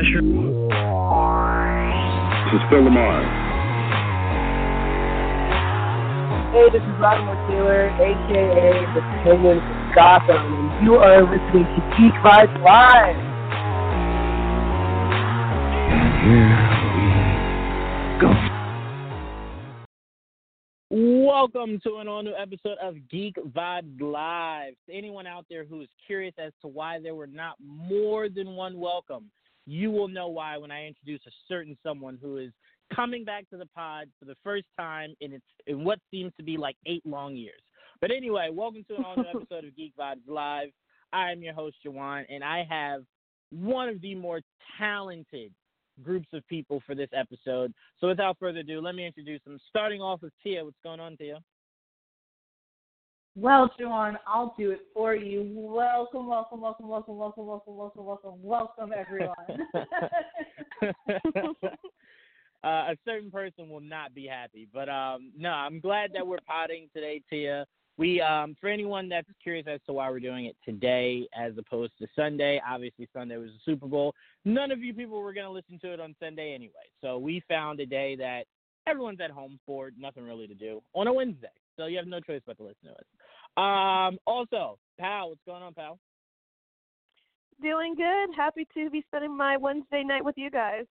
This is This is Phil LaMarr. Hey, this is Latimer Taylor, aka the Penguin from Gotham, and you are listening to Geek Vibes Live. Here we go. Welcome to an all new episode of Geek Vibes Live. To anyone out there who is curious as to why there were not more than one welcome, you will know why when I introduce a certain someone who is coming back to the pod for the first time in its in what seems to be like eight long years. But anyway, welcome to an all new episode of Geek Vibes Live. I am your host, Juwan, and I have one of the more talented groups of people for this episode. So without further ado, let me introduce them. Starting off with Tia. What's going on, Tia? Well, Juwan, I'll do it for you. Welcome, welcome, welcome, welcome, welcome, welcome, welcome, welcome, welcome, everyone. uh, a certain person will not be happy, but um, no, I'm glad that we're potting today, Tia. We, um, for anyone that's curious as to why we're doing it today as opposed to Sunday, obviously Sunday was the Super Bowl. None of you people were going to listen to it on Sunday anyway, so we found a day that everyone's at home for nothing really to do on a Wednesday. So you have no choice but to listen to us. Um, also, Pal, what's going on, Pal? Doing good. Happy to be spending my Wednesday night with you guys.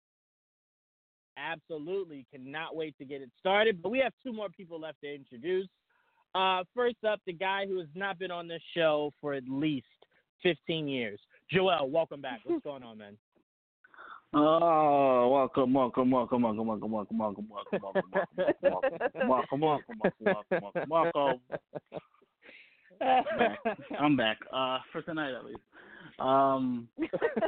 Absolutely. Cannot wait to get it started. But we have two more people left to introduce. Uh, first up, the guy who has not been on this show for at least 15 years. Joel, welcome back. What's going on, man? Oh, welcome, welcome, welcome, welcome, welcome, welcome, welcome, welcome, welcome, welcome, welcome, welcome, welcome, welcome, welcome. Welcome. I'm back. Uh, for tonight at least. Um,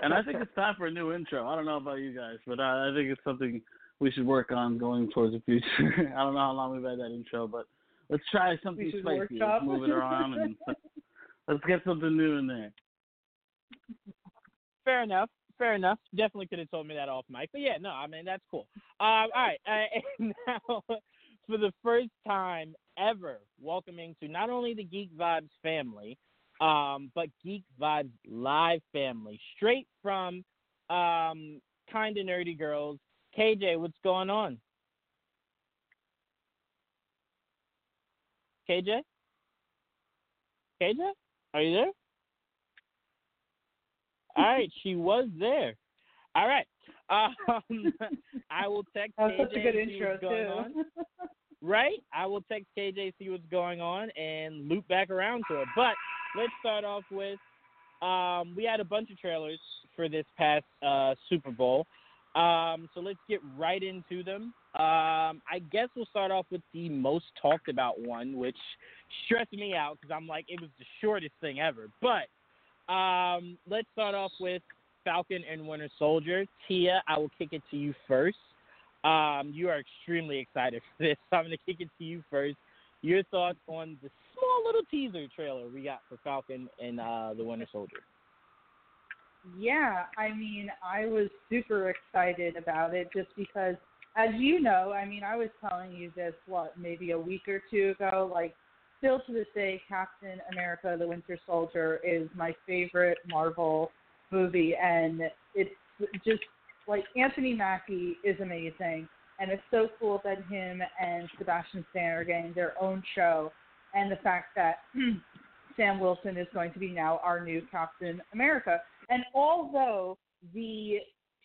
and I think it's time for a new intro. I don't know about you guys, but I, I think it's something we should work on going towards the future. I don't know how long we've had that intro, but let's try something spicy. Let's move it around and let's get something new in there. Fair enough fair enough. Definitely could have told me that off mic, but yeah, no, I mean that's cool. Um, all right, uh, now for the first time ever, welcoming to not only the Geek Vibes family, um, but Geek Vibes Live family, straight from um, kind of nerdy girls. KJ, what's going on? KJ? KJ? Are you there? All right, she was there. All right. Um, I will text That was KJ such a good intro going on. Right? I will text KJ see what's going on and loop back around to it. But let's start off with um, we had a bunch of trailers for this past uh, Super Bowl. Um, so let's get right into them. Um, I guess we'll start off with the most talked about one, which stressed me out because I'm like, it was the shortest thing ever. But um, let's start off with Falcon and Winter Soldier. Tia, I will kick it to you first. Um, you are extremely excited for this, so I'm going to kick it to you first. Your thoughts on the small little teaser trailer we got for Falcon and uh, the Winter Soldier? Yeah, I mean, I was super excited about it just because, as you know, I mean, I was telling you this, what, maybe a week or two ago, like, still to this day, Captain America the Winter Soldier is my favorite Marvel movie, and it's just like Anthony Mackie is amazing, and it's so cool that him and Sebastian Stan are getting their own show, and the fact that Sam Wilson is going to be now our new Captain America. And although the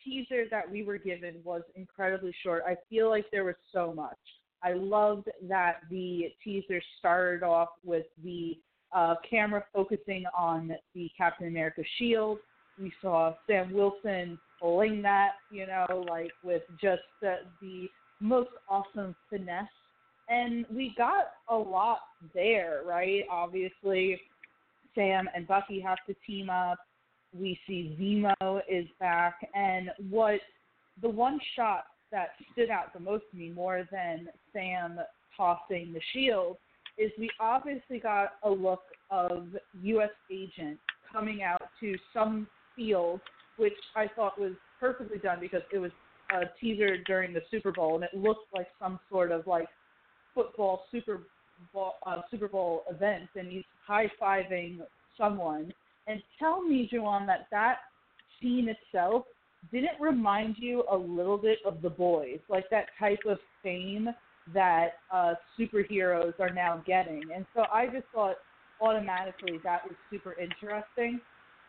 teaser that we were given was incredibly short, I feel like there was so much. I loved that the teaser started off with the uh, camera focusing on the Captain America shield. We saw Sam Wilson pulling that, you know, like with just the, the most awesome finesse. And we got a lot there, right? Obviously, Sam and Bucky have to team up. We see Zemo is back. And what the one shot that stood out the most to me more than Sam tossing the shield is we obviously got a look of U.S. agent coming out to some field, which I thought was perfectly done because it was a teaser during the Super Bowl and it looked like some sort of like football Super Bowl uh, Super Bowl event, and he's high fiving someone. And tell me, Juwan, that that scene itself didn't remind you a little bit of the boys, like that type of fame that uh, superheroes are now getting. And so I just thought automatically that was super interesting.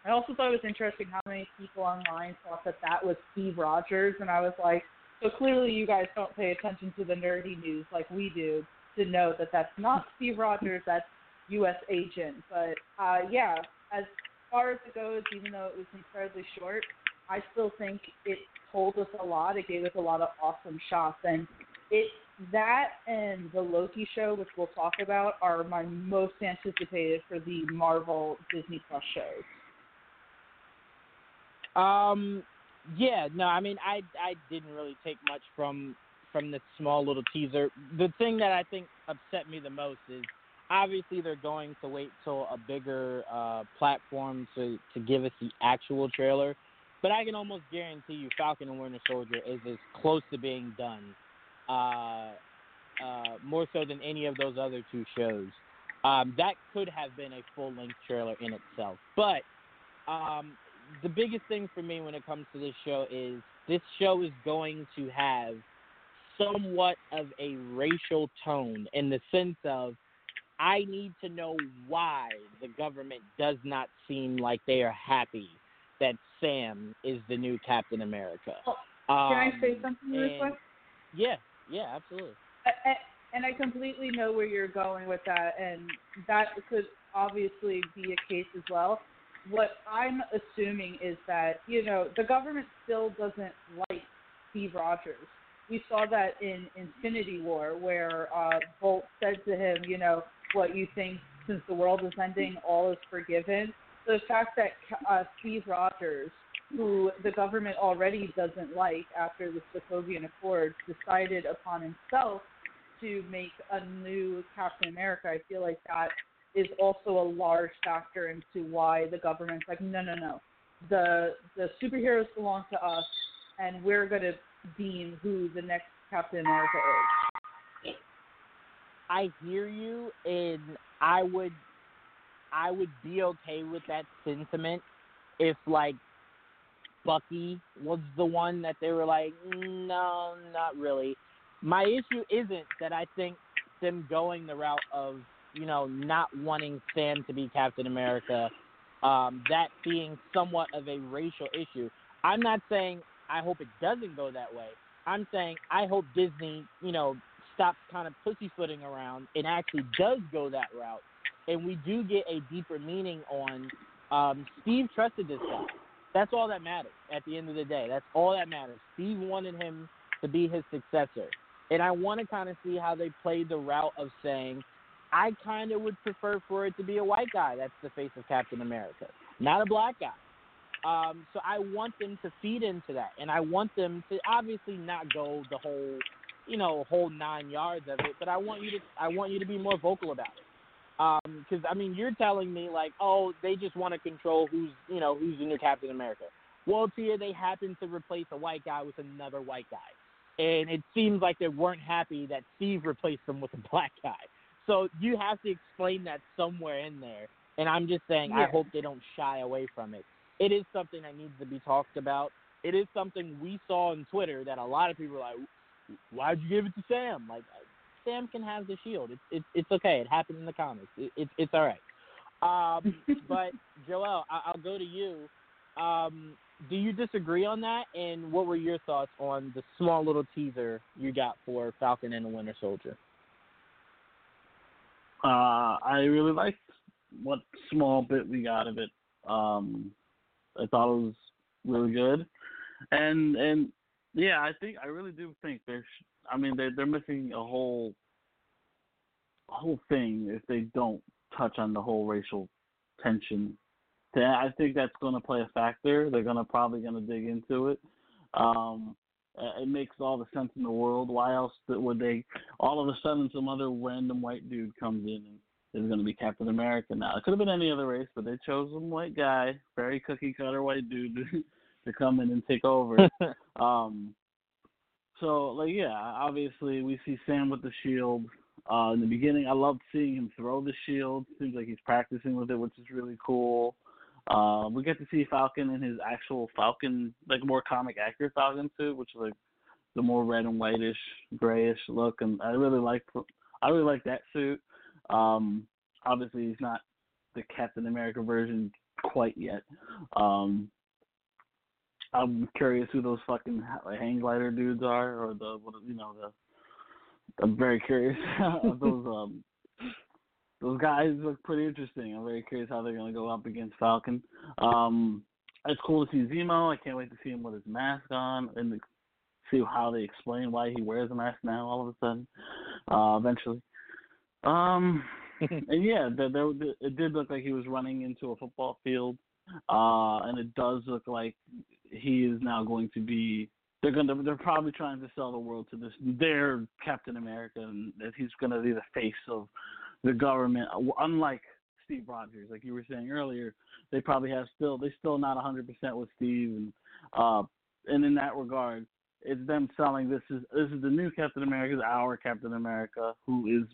I also thought it was interesting how many people online thought that that was Steve Rogers, and I was like, so clearly you guys don't pay attention to the nerdy news like we do to know that that's not Steve Rogers, that's U.S. agent. But uh, yeah, as far as it goes, even though it was incredibly short, I still think it told us a lot. It gave us a lot of awesome shots, and it that and the Loki show, which we'll talk about, are my most anticipated for the Marvel Disney Plus shows. Um, yeah, no, I mean, I I didn't really take much from from the small little teaser. The thing that I think upset me the most is obviously they're going to wait till a bigger uh, platform to to give us the actual trailer. But I can almost guarantee you, Falcon and Winter Soldier is as close to being done, uh, uh, more so than any of those other two shows. Um, that could have been a full length trailer in itself. But um, the biggest thing for me when it comes to this show is this show is going to have somewhat of a racial tone in the sense of I need to know why the government does not seem like they are happy that Sam is the new Captain America. Well, can I say Um, something real quick? Yeah, yeah, absolutely. And I completely know where you're going with that, and that could obviously be a case as well. What I'm assuming is that, you know, the government still doesn't like Steve Rogers. We saw that in Infinity War, where uh, Bolt said to him, you know, what you think since the world is ending, all is forgiven. The fact that uh, Steve Rogers, who the government already doesn't like after the Sokovian Accords, decided upon himself to make a new Captain America, I feel like that is also a large factor into why the government's like, no, no, no, the the superheroes belong to us, and we're going to deem who the next Captain America is. I hear you, and I would, I would be okay with that sentiment if like Bucky was the one that they were like, no, not really. My issue isn't that I think them going the route of you know not wanting Sam to be Captain America, um, that being somewhat of a racial issue. I'm not saying I hope it doesn't go that way. I'm saying I hope Disney, you know, stops kind of pussyfooting around and actually does go that route, and we do get a deeper meaning on um, Steve trusted this guy. That's all that matters at the end of the day. That's all that matters. Steve wanted him to be his successor, and I want to kind of see how they played the route of saying, I kind of would prefer for it to be a white guy that's the face of Captain America, not a black guy. Um, so I want them to feed into that, and I want them to obviously not go the whole, you know, whole nine yards of it. But I want you to, I want you to be more vocal about it. Um, because I mean, you're telling me like, oh, they just want to control who's, you know, who's in your Captain America. Well, Tia, they happen to replace a white guy with another white guy, and it seems like they weren't happy that Steve replaced them with a black guy. So you have to explain that somewhere in there. And I'm just saying, I hope they don't shy away from it it is something that needs to be talked about. It is something we saw on Twitter that a lot of people are like, "Why'd you give it to Sam?" Like, Sam can have the shield. It's it's it's okay. It happened in the comics. It, it's it's all right. Um, but Joel, I, I'll go to you. Um, do you disagree on that? And what were your thoughts on the small little teaser you got for Falcon and the Winter Soldier? Uh, I really liked what small bit we got of it. Um, I thought it was really good, and and yeah, I think I really do think there's. I mean, they they're missing a whole whole thing if they don't touch on the whole racial tension. I think that's going to play a factor. They're going to probably going to dig into it. Um, it makes all the sense in the world. Why else would they? All of a sudden, some other random white dude comes in and is going to be Captain America now. It could have been any other race, but they chose some white guy, very cookie cutter white dude, to, to come in and take over. um, so, like, yeah, obviously we see Sam with the shield. Uh, in the beginning, I loved seeing him throw the shield. Seems like he's practicing with it, which is really cool. Uh, we get to see Falcon in his actual Falcon, like more comic accurate Falcon suit, which is like the more red and whitish, grayish look, and I really like I really like that suit. Um, obviously, he's not the Captain America version quite yet. Um, I'm curious who those fucking hang glider dudes are, or the what you know the. I'm very curious of those um those guys look pretty interesting. I'm very curious how they're going to go up against Falcon. Um, it's cool to see Zemo. I can't wait to see him with his mask on and see how they explain why he wears a mask now all of a sudden. Uh, eventually. Um, and yeah, there, there, it did look like he was running into a football field, uh, and it does look like he is now going to be. They're gonna. They're probably trying to sell the world to this. Their Captain America, and that he's gonna be the face of the government, unlike Steve Rogers, like you were saying earlier, they probably have still they still not 100% with Steve, and uh, and in that regard, it's them selling this is this is the new Captain America, our Captain America, who is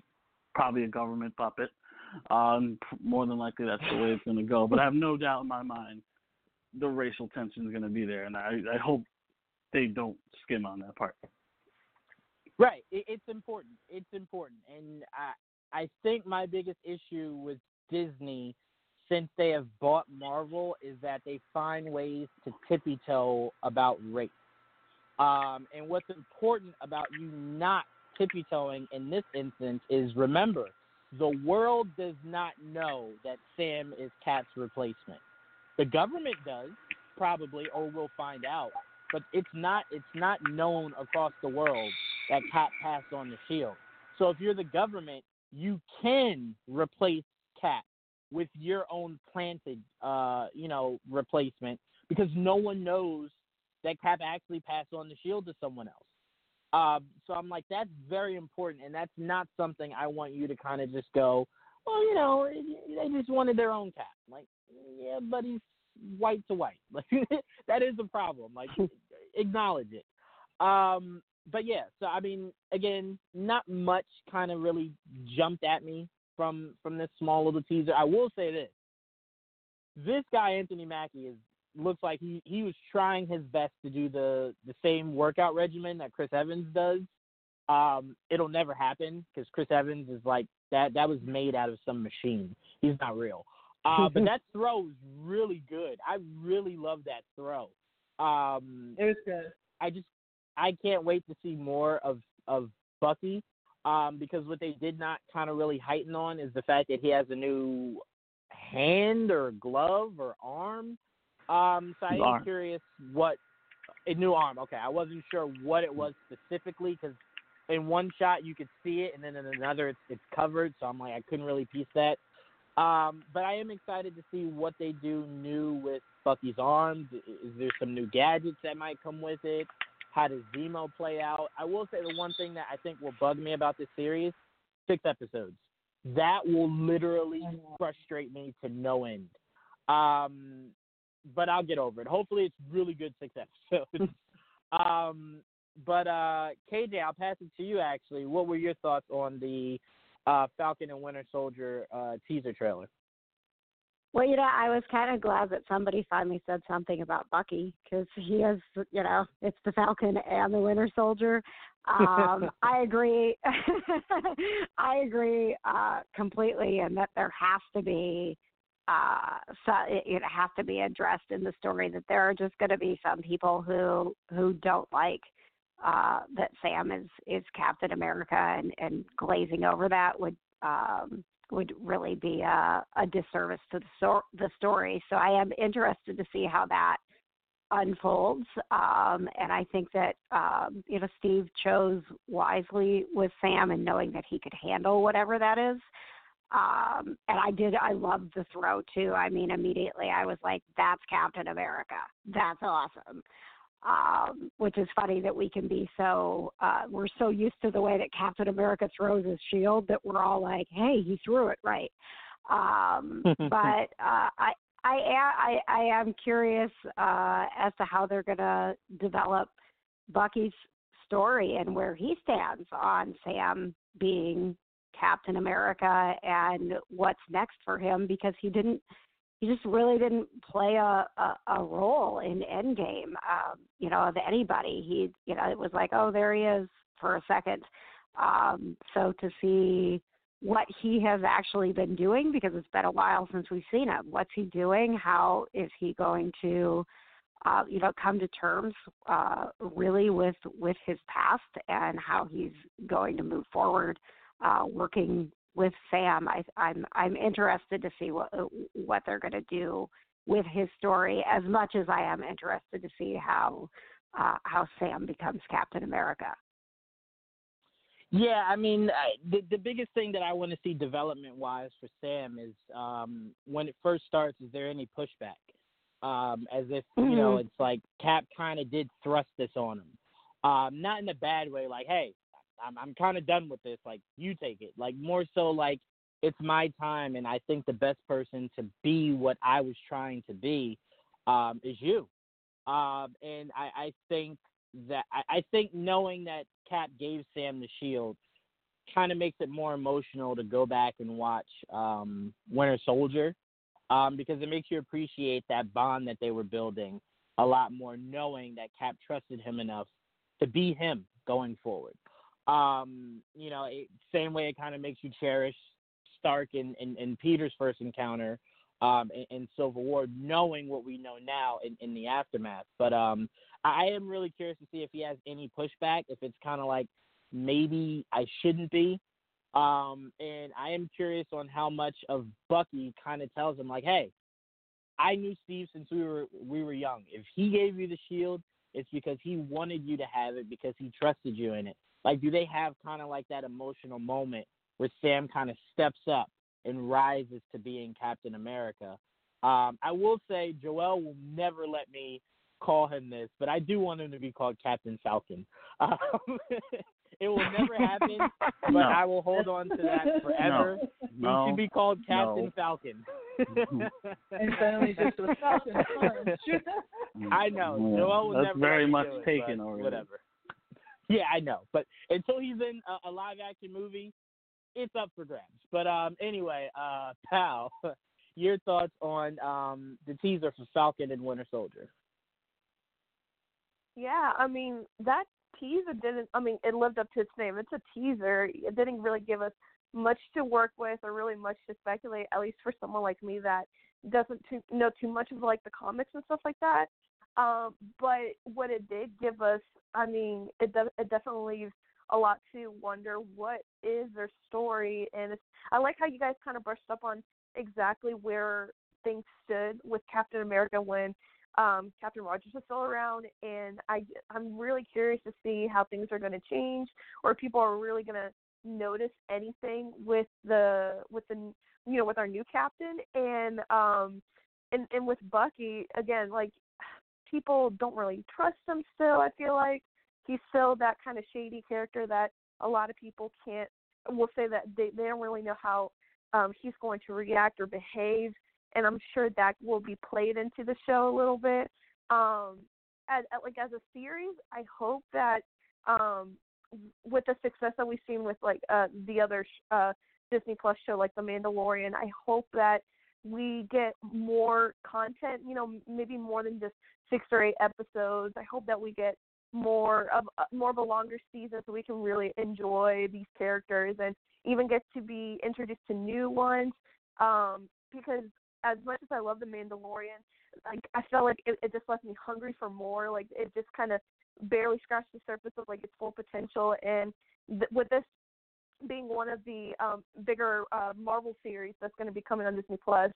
probably a government puppet. Um, more than likely, that's the way it's going to go. But I have no doubt in my mind the racial tension is going to be there, and I I hope they don't skim on that part. Right, it's important. It's important, and I I think my biggest issue with Disney since they have bought Marvel is that they find ways to tippy toe about race. Um, and what's important about you not tippy toeing in this instance is remember, the world does not know that Sam is Cap's replacement. The government does, probably, or we'll find out. But it's not it's not known across the world that Cap passed on the shield. So if you're the government, you can replace Cap with your own planted, uh, you know, replacement because no one knows that Cap actually passed on the shield to someone else. Uh, so I'm like, that's very important, and that's not something I want you to kind of just go, well, you know, they just wanted their own Cap. Like, yeah, but he's white to white. Like that is a problem. Like, acknowledge it. Um, but yeah, so I mean, again, not much kind of really jumped at me from from this small little teaser. I will say this: this guy Anthony Mackie is looks like he he was trying his best to do the the same workout regimen that Chris Evans does. Um, it'll never happen because Chris Evans is like that. That was made out of some machine. He's not real. Uh, but that throw is really good. I really love that throw. Um, it was good. I just I can't wait to see more of of Bucky um, because what they did not kind of really heighten on is the fact that he has a new hand or glove or arm. Um, so I am curious what a new arm. Okay, I wasn't sure what it was specifically because in one shot you could see it, and then in another it's, it's covered. So I'm like I couldn't really piece that. Um, but I am excited to see what they do new with Bucky's arms. Is there some new gadgets that might come with it? How does Zemo play out? I will say the one thing that I think will bug me about this series: six episodes. That will literally frustrate me to no end. Um, but I'll get over it. Hopefully, it's really good six episodes. um, but uh, KJ, I'll pass it to you. Actually, what were your thoughts on the uh, Falcon and Winter Soldier uh, teaser trailer? Well, you know, I was kind of glad that somebody finally said something about Bucky because he is, you know, it's the Falcon and the Winter Soldier. Um, I agree. I agree uh, completely, and that there has to be, uh, so it, it has to be addressed in the story that there are just going to be some people who who don't like uh, that Sam is is Captain America and and glazing over that would um would really be a, a disservice to the, the story. So I am interested to see how that unfolds. Um, and I think that um, you know Steve chose wisely with Sam and knowing that he could handle whatever that is. Um, and I did. I loved the throw too. I mean, immediately I was like, "That's Captain America. That's awesome." Um, which is funny that we can be so uh, we're so used to the way that Captain America throws his shield that we're all like, "Hey, he threw it right." Um, but uh, I I am I, I am curious uh, as to how they're going to develop Bucky's story and where he stands on Sam being Captain America and what's next for him because he didn't he just really didn't play a a, a role in Endgame um, you know of anybody he you know it was like oh there he is for a second um, so to see what he has actually been doing because it's been a while since we've seen him. What's he doing? How is he going to, uh, you know, come to terms uh, really with with his past and how he's going to move forward, uh, working with Sam. I, I'm I'm interested to see what what they're going to do with his story as much as I am interested to see how uh, how Sam becomes Captain America. Yeah, I mean, the the biggest thing that I want to see development wise for Sam is um, when it first starts. Is there any pushback? Um, as if mm-hmm. you know, it's like Cap kind of did thrust this on him, um, not in a bad way. Like, hey, I'm I'm kind of done with this. Like, you take it. Like more so like it's my time, and I think the best person to be what I was trying to be um, is you. Um, and I, I think that I, I think knowing that Cap gave Sam the shield kind of makes it more emotional to go back and watch um, Winter Soldier um, because it makes you appreciate that bond that they were building a lot more, knowing that Cap trusted him enough to be him going forward. Um, you know, it, same way it kind of makes you cherish Stark and, and, and Peter's first encounter um, in, in Civil War, knowing what we know now in, in the aftermath. But um, I am really curious to see if he has any pushback, if it's kind of like maybe I shouldn't be. Um, and I am curious on how much of Bucky kind of tells him like, hey, I knew Steve since we were we were young. If he gave you the shield, it's because he wanted you to have it because he trusted you in it. Like, do they have kind of like that emotional moment where Sam kind of steps up and rises to being Captain America? Um, I will say Joel will never let me call him this, but I do want him to be called Captain Falcon. Um, it will never happen, but no. I will hold on to that forever. No. He should be called Captain No. Falcon. and finally just a Falcon punch. I know. Yeah, Joel will That's never very let me much do it, taken but already. Whatever. Yeah, I know. But until he's in a, a live action movie, it's up for grabs. But um anyway, uh pal, your thoughts on um the teaser for Falcon and Winter Soldier. Yeah, I mean that teaser didn't. I mean, it lived up to its name. It's a teaser. It didn't really give us much to work with or really much to speculate. At least for someone like me that doesn't too, know too much of like the comics and stuff like that. Um, but what it did give us, I mean, it de- it definitely leaves a lot to wonder. What is their story? And it's, I like how you guys kind of brushed up on exactly where things stood with Captain America when um, Captain Rogers is still around, and I I'm really curious to see how things are going to change, or people are really going to notice anything with the with the you know with our new captain and um and and with Bucky again like people don't really trust him still I feel like he's still that kind of shady character that a lot of people can't will say that they they don't really know how um he's going to react or behave and I'm sure that will be played into the show a little bit. Um, as, like as a series, I hope that um, with the success that we've seen with like uh, the other uh, Disney Plus show, like The Mandalorian, I hope that we get more content. You know, maybe more than just six or eight episodes. I hope that we get more of uh, more of a longer season so we can really enjoy these characters and even get to be introduced to new ones um because as much as I love The Mandalorian, like I felt like it, it just left me hungry for more. Like it just kind of barely scratched the surface of like its full potential. And th- with this being one of the um, bigger uh, Marvel series that's going to be coming on Disney Plus,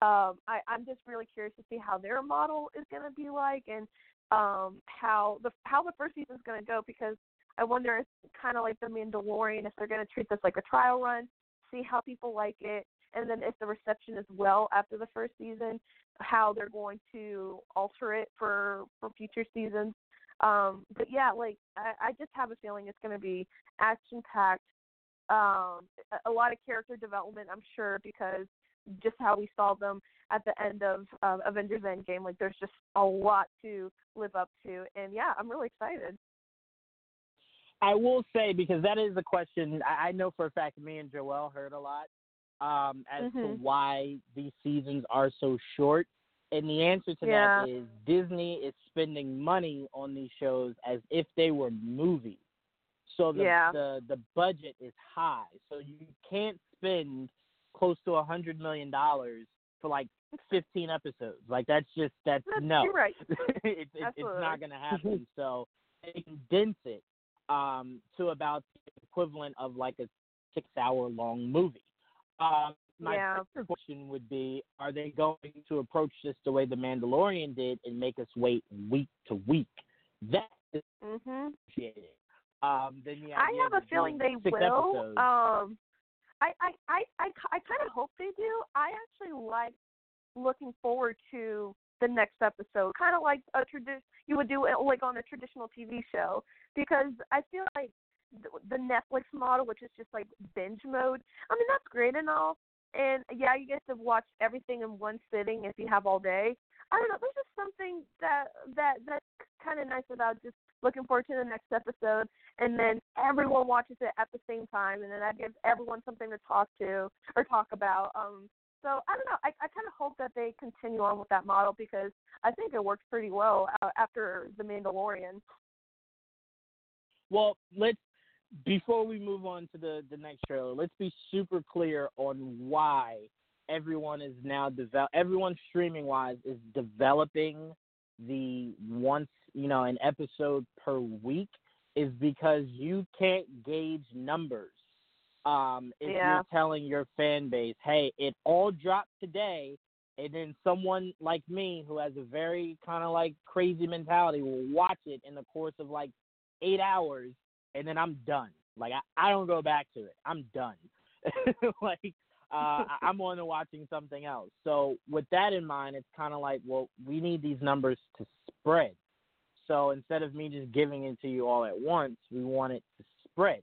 um, I, I'm just really curious to see how their model is going to be like and um, how the how the first season is going to go because I wonder if kind of like the Mandalorian if they're going to treat this like a trial run, see how people like it, and then if the reception is well after the first season, how they're going to alter it for for future seasons. Um, but yeah, like I, I just have a feeling it's going to be action packed, um, a, a lot of character development. I'm sure because just how we saw them at the end of uh, Avengers Endgame. Like there's just a lot to live up to, and yeah, I'm really excited. I will say because that is a question I, I know for a fact. Me and Joel heard a lot um, as mm-hmm. to why these seasons are so short. And the answer to yeah. that is Disney is spending money on these shows as if they were movies. So the yeah. the the budget is high. So you can't spend close to a hundred million dollars for like fifteen episodes. Like that's just that's, that's no. You're right. it, it, it's not going to happen. so they condense it um, to about the equivalent of like a six-hour long movie. Um, my yeah. question would be: Are they going to approach this the way the Mandalorian did and make us wait week to week? That is mm-hmm. appreciated. Um, then the I have a feeling they will. Um, I, I, I, I, I kind of hope they do. I actually like looking forward to the next episode, kind of like a tradition you would do it like on a traditional TV show, because I feel like the Netflix model, which is just like binge mode. I mean, that's great and all, and yeah, you get to watch everything in one sitting if you have all day. I don't know. There's just something that that that's kind of nice about just looking forward to the next episode, and then everyone watches it at the same time, and then that gives everyone something to talk to or talk about. Um, so I don't know. I, I kind of hope that they continue on with that model because I think it works pretty well uh, after The Mandalorian. Well, let's before we move on to the the next trailer, let's be super clear on why everyone is now develop. Everyone streaming wise is developing the once you know an episode per week is because you can't gauge numbers. Um, if yeah. you're telling your fan base, hey, it all dropped today, and then someone like me who has a very kind of like crazy mentality will watch it in the course of like eight hours, and then I'm done. Like I, I don't go back to it. I'm done. like uh, I'm on to watching something else. So with that in mind, it's kind of like, well, we need these numbers to spread. So instead of me just giving it to you all at once, we want it to spread.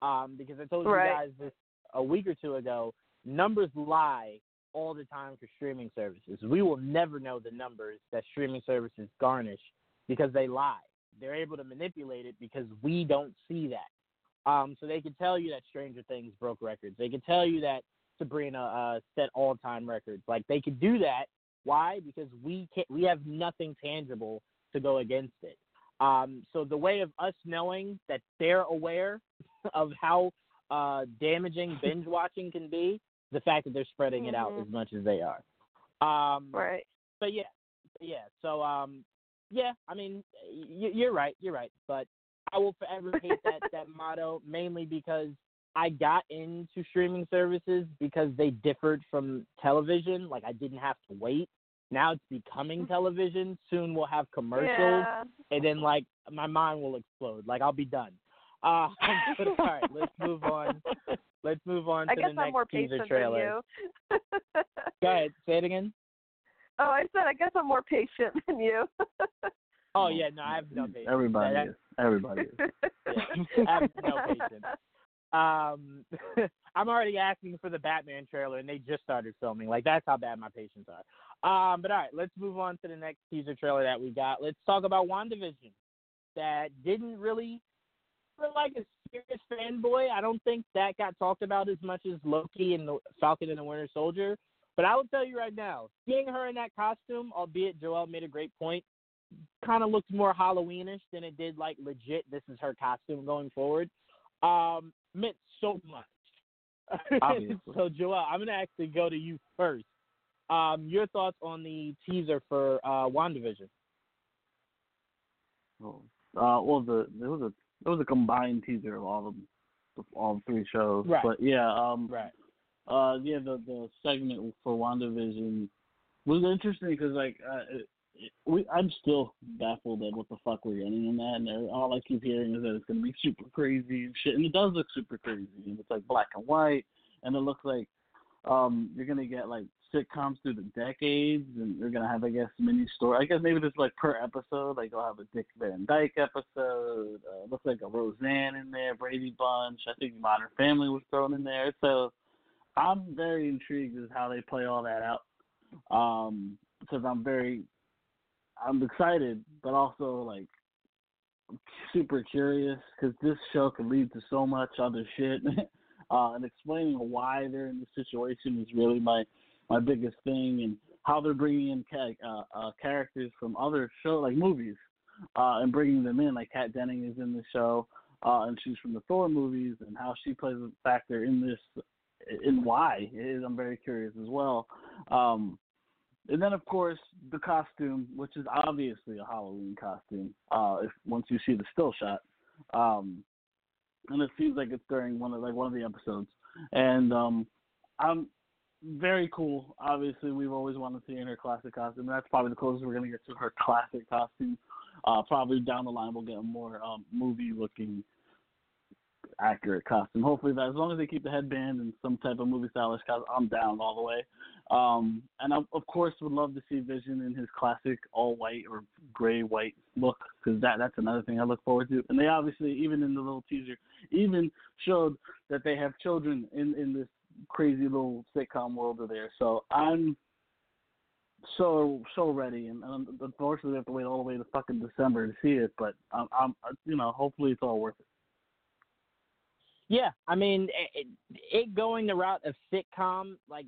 Um, because I told right. you guys this a week or two ago, numbers lie all the time for streaming services. We will never know the numbers that streaming services garnish because they lie. They're able to manipulate it because we don't see that. Um, so they can tell you that Stranger Things broke records. They can tell you that Sabrina uh, set all-time records. Like they could do that. Why? Because we can't. We have nothing tangible to go against it. Um, so the way of us knowing that they're aware of how uh, damaging binge watching can be, the fact that they're spreading mm-hmm. it out as much as they are. Um, right. But yeah, yeah. So um, yeah. I mean, you're right. You're right. But I will forever hate that that motto mainly because I got into streaming services because they differed from television. Like I didn't have to wait. Now it's becoming Mm-hmm. television. Soon we'll have commercials, yeah. and then like my mind will explode. Like I'll be done. Uh, but all right, let's move on. Let's move on I to guess the next I'm more teaser patient trailer. Than you. Go ahead, say it again. Oh, I said I guess I'm more patient than you. Oh yeah, no, I have no patience. Everybody That- is. Everybody is. Yeah, I have no patience. Um, I'm already asking for the Batman trailer, and they just started filming. Like that's how bad my patience are. Um, but all right, let's move on to the next teaser trailer that we got. Let's talk about WandaVision. That didn't really feel like a serious fanboy. I don't think that got talked about as much as Loki and the Falcon and the Winter Soldier. But I will tell you right now, seeing her in that costume, albeit Joel made a great point, kind of looked more Halloweenish than it did like legit. This is her costume going forward. Um, meant so much. So Joel, I'm gonna actually go to you first. Um, your thoughts on the teaser for uh, WandaVision? Oh. Uh, well, the there was a there was a combined teaser of all the, all three shows. Right. But yeah, um, Right. uh, yeah, the the segment for WandaVision was interesting because like uh, it, it, we I'm still baffled at what the fuck we're getting in that, and all I keep hearing is that it's gonna be super crazy and shit, and it does look super crazy, and it's like black and white, and it looks like um you're gonna get like sitcoms through the decades, and you're gonna have I guess mini story. I guess maybe this like per episode, like you'll have a Dick Van Dyke episode. Uh, looks like a Roseanne in there, Brady Bunch. I think Modern Family was thrown in there. So I'm very intrigued as how they play all that out. Um, because I'm very, I'm excited, but also like super curious because this show could lead to so much other shit. uh, and explaining why they're in this situation is really my my biggest thing, and how they're bringing in ca- uh, uh, characters from other show like movies, uh, and bringing them in. Like Kat Denning is in the show, uh, and she's from the Thor movies, and how she plays a factor in this, and why is. I'm very curious as well. Um, and then of course the costume, which is obviously a Halloween costume. Uh, if once you see the still shot, um, and it seems like it's during one of like one of the episodes, and um, I'm very cool. Obviously, we've always wanted to see in her classic costume. That's probably the closest we're gonna get to her classic costume. Uh, probably down the line we'll get a more um, movie looking accurate costume. Hopefully that as long as they keep the headband and some type of movie stylish costume, I'm down all the way. Um, and I, of course would love to see Vision in his classic all white or gray white look because that that's another thing I look forward to. And they obviously even in the little teaser even showed that they have children in in this crazy little sitcom world of theirs. So I'm so so ready, and, and unfortunately we have to wait all the way to fucking December to see it. But I'm, I'm you know hopefully it's all worth it. Yeah, I mean, it, it going the route of sitcom like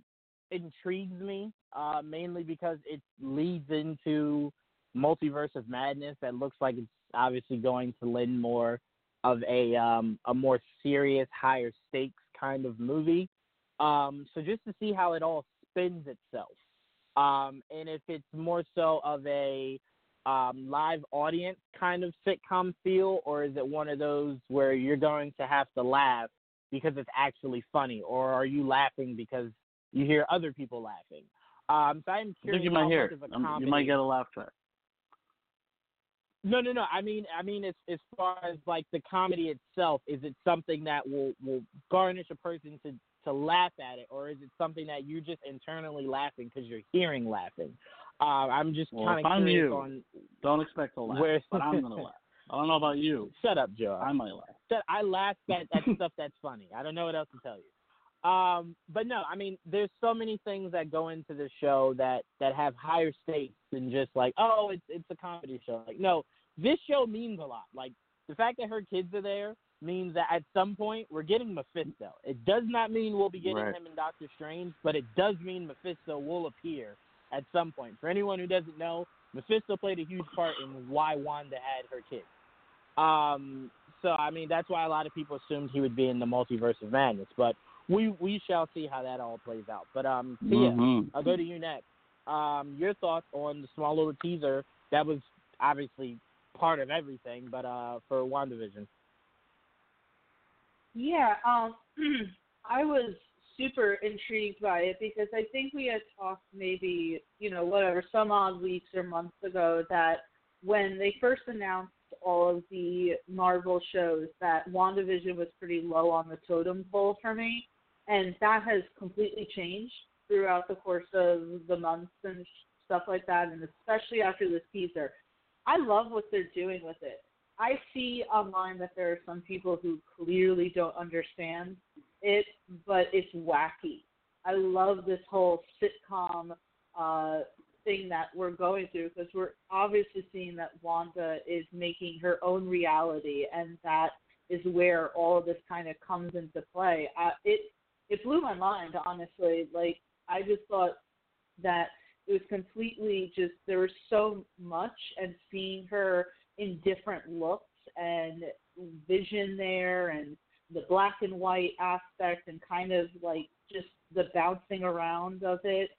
intrigues me, uh, mainly because it leads into multiverse of madness that looks like it's obviously going to lend more of a um, a more serious, higher stakes kind of movie. Um, so just to see how it all spins itself, um, and if it's more so of a um, live audience kind of sitcom feel, or is it one of those where you're going to have to laugh because it's actually funny, or are you laughing because you hear other people laughing? Um, so I'm I curious think you might hear much it. of a Um, comedy. You might get a laugh track. No, no, no. I mean, I mean, as as far as like the comedy itself, is it something that will will garnish a person to to laugh at it, or is it something that you're just internally laughing because you're hearing laughing? Uh, I'm just Well, kind of curious you, on Don't expect to laugh, where. but I'm gonna laugh. I don't know about you. Shut up, Joe. I might laugh. Shut, I laugh at, at stuff that's funny. I don't know what else to tell you. Um, but no, I mean, there's so many things that go into the show that that have higher stakes than just like, oh, it's it's a comedy show. Like, no, this show means a lot. Like the fact that her kids are there means that at some point we're getting Mephisto. It does not mean we'll be getting Right. him in Doctor Strange, but it does mean Mephisto will appear at some point. For anyone who doesn't know, Mephisto played a huge part in why Wanda had her kids. Um, so I mean that's why a lot of people assumed he would be in the multiverse of madness, but we we shall see how that all plays out. But um, Tia, Mhm. I'll go to you next. Um, your thoughts on the small little teaser that was obviously part of everything, but uh, for WandaVision. Yeah, um, I was super intrigued by it because I think we had talked maybe, you know, whatever, some odd weeks or months ago that when they first announced all of the Marvel shows that WandaVision was pretty low on the totem pole for me. And that has completely changed throughout the course of the months and stuff like that, and especially after this teaser. I love what they're doing with it. I see online that there are some people who clearly don't understand it, but it's wacky. I love this whole sitcom uh, thing that we're going through because we're obviously seeing that Wanda is making her own reality, and that is where all of this kind of comes into play. I, it it blew my mind, honestly. Like I just thought that it was completely just there was so much, and seeing her in different looks and vision there, and the black and white aspect, and kind of like just the bouncing around of it,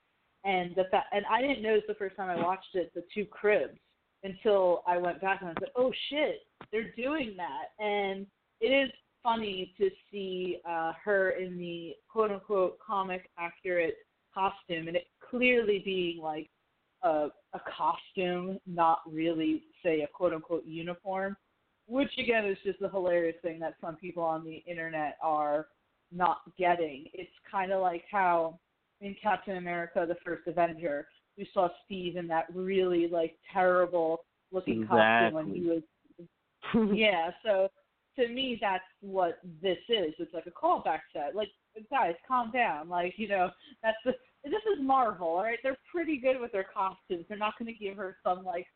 and the fact. And I didn't notice the first time I watched it the two cribs until I went back and I like, oh shit, they're doing that, and it is funny to see uh, her in the quote unquote comic accurate costume, and it clearly being like a, a costume, not really say a quote unquote uniform. Which again is just a hilarious thing that some people on the internet are not getting. It's kind of like how in Captain America: The First Avenger, we saw Steve in that really like terrible looking exactly. costume when he was. yeah, so to me, that's what this is. It's like a callback set. Like, guys, calm down. Like, you know, that's the. This is Marvel, all right? They're pretty good with their costumes. They're not going to give her some like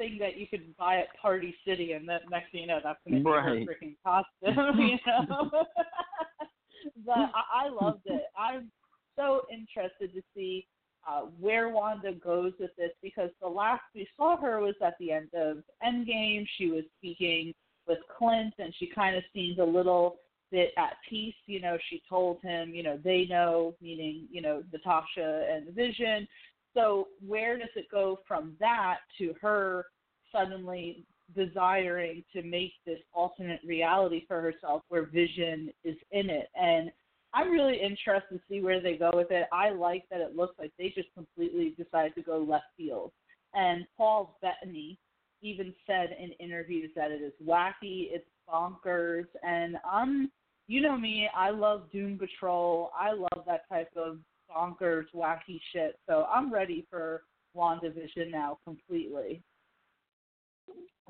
thing that you could buy at Party City, and that next thing you know, that's going to be right. her freaking costume. you know. but I, I loved it. I'm so interested to see uh, where Wanda goes with this because the last we saw her was at the end of Endgame. She was speaking with Clint, and she kind of seems a little bit at peace. You know, she told him, you know, they know, meaning, you know, Natasha and Vision. So where does it go from that to her suddenly desiring to make this alternate reality for herself where Vision is in it? And I'm really interested to see where they go with it. I like that it looks like they just completely decided to go left field. And Paul Bettany even said in interviews that it is wacky, it's bonkers, and I'm, you know me, I love Doom Patrol. I love that type of bonkers, wacky shit. So I'm ready for WandaVision now completely.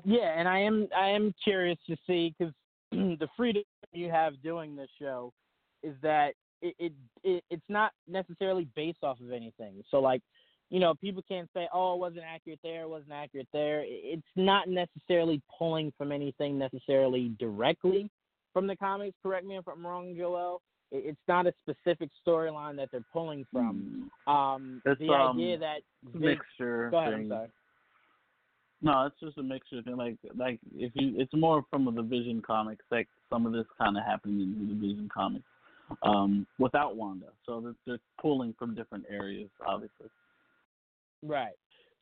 Yeah, and I am I am curious to see because the freedom you have doing this show is that it, it it it's not necessarily based off of anything. So like, you know, people can't say, "Oh, it wasn't accurate there, it wasn't accurate there." It's not necessarily pulling from anything necessarily directly from the comics. Correct me if I'm wrong, Joel. It's not a specific storyline that they're pulling from. Um, It's, the um, idea that Vic- mixture Go ahead. thing. I'm sorry. No, it's just a mixture thing. Like like if you, it's more from the Vision comics. Like some of this kind of happened in the Vision comics, um, without Wanda. So they're, they're pulling from different areas, obviously. Right.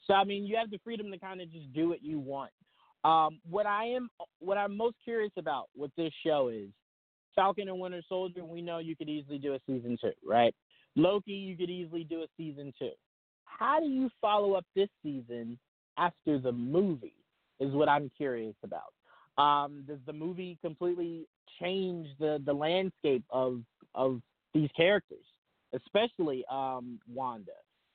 So I mean, you have the freedom to kind of just do what you want. Um, what I am, what I'm most curious about with this show is Falcon and Winter Soldier. We know you could easily do a season two, right? Loki, you could easily do a season two. How do you follow up this season after the movie? Is what I'm curious about. Um, does the movie completely change the the landscape of of these characters, especially um, Wanda?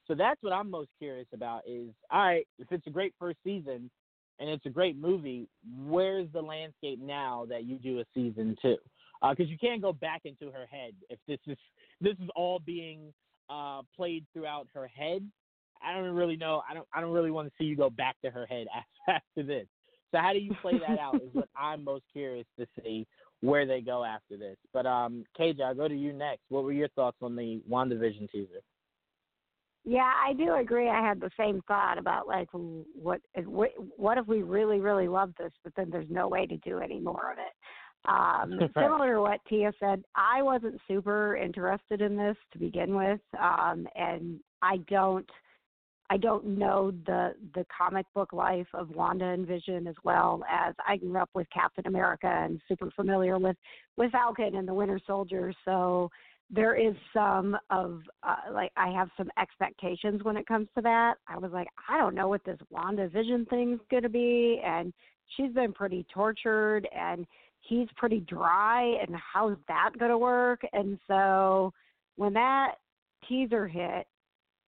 So that's what I'm most curious about. Is all right if it's a great first season and it's a great movie, where's the landscape now that you do a season two? Because you can't go back into her head if this is this is all being uh, played throughout her head. I don't really know. I don't. I don't really want to see you go back to her head after, after this. So how do you play that out? Is what I'm most curious to see where they go after this. But um, KJ, I'll go to you next. What were your thoughts on the WandaVision teaser? Yeah, I do agree. I had the same thought about like what what what if we really really love this, but then there's no way to do any more of it. Um, Similar to what Tia said, I wasn't super interested in this to begin with, um, and I don't I don't know the the comic book life of Wanda and Vision as well as I grew up with Captain America and super familiar with with Falcon and the Winter Soldier. So there is some of uh, like I have some expectations when it comes to that. I was like, I don't know what this Wanda Vision thing's gonna be, and she's been pretty tortured, and he's pretty dry, and how's that gonna work? And so when that teaser hit,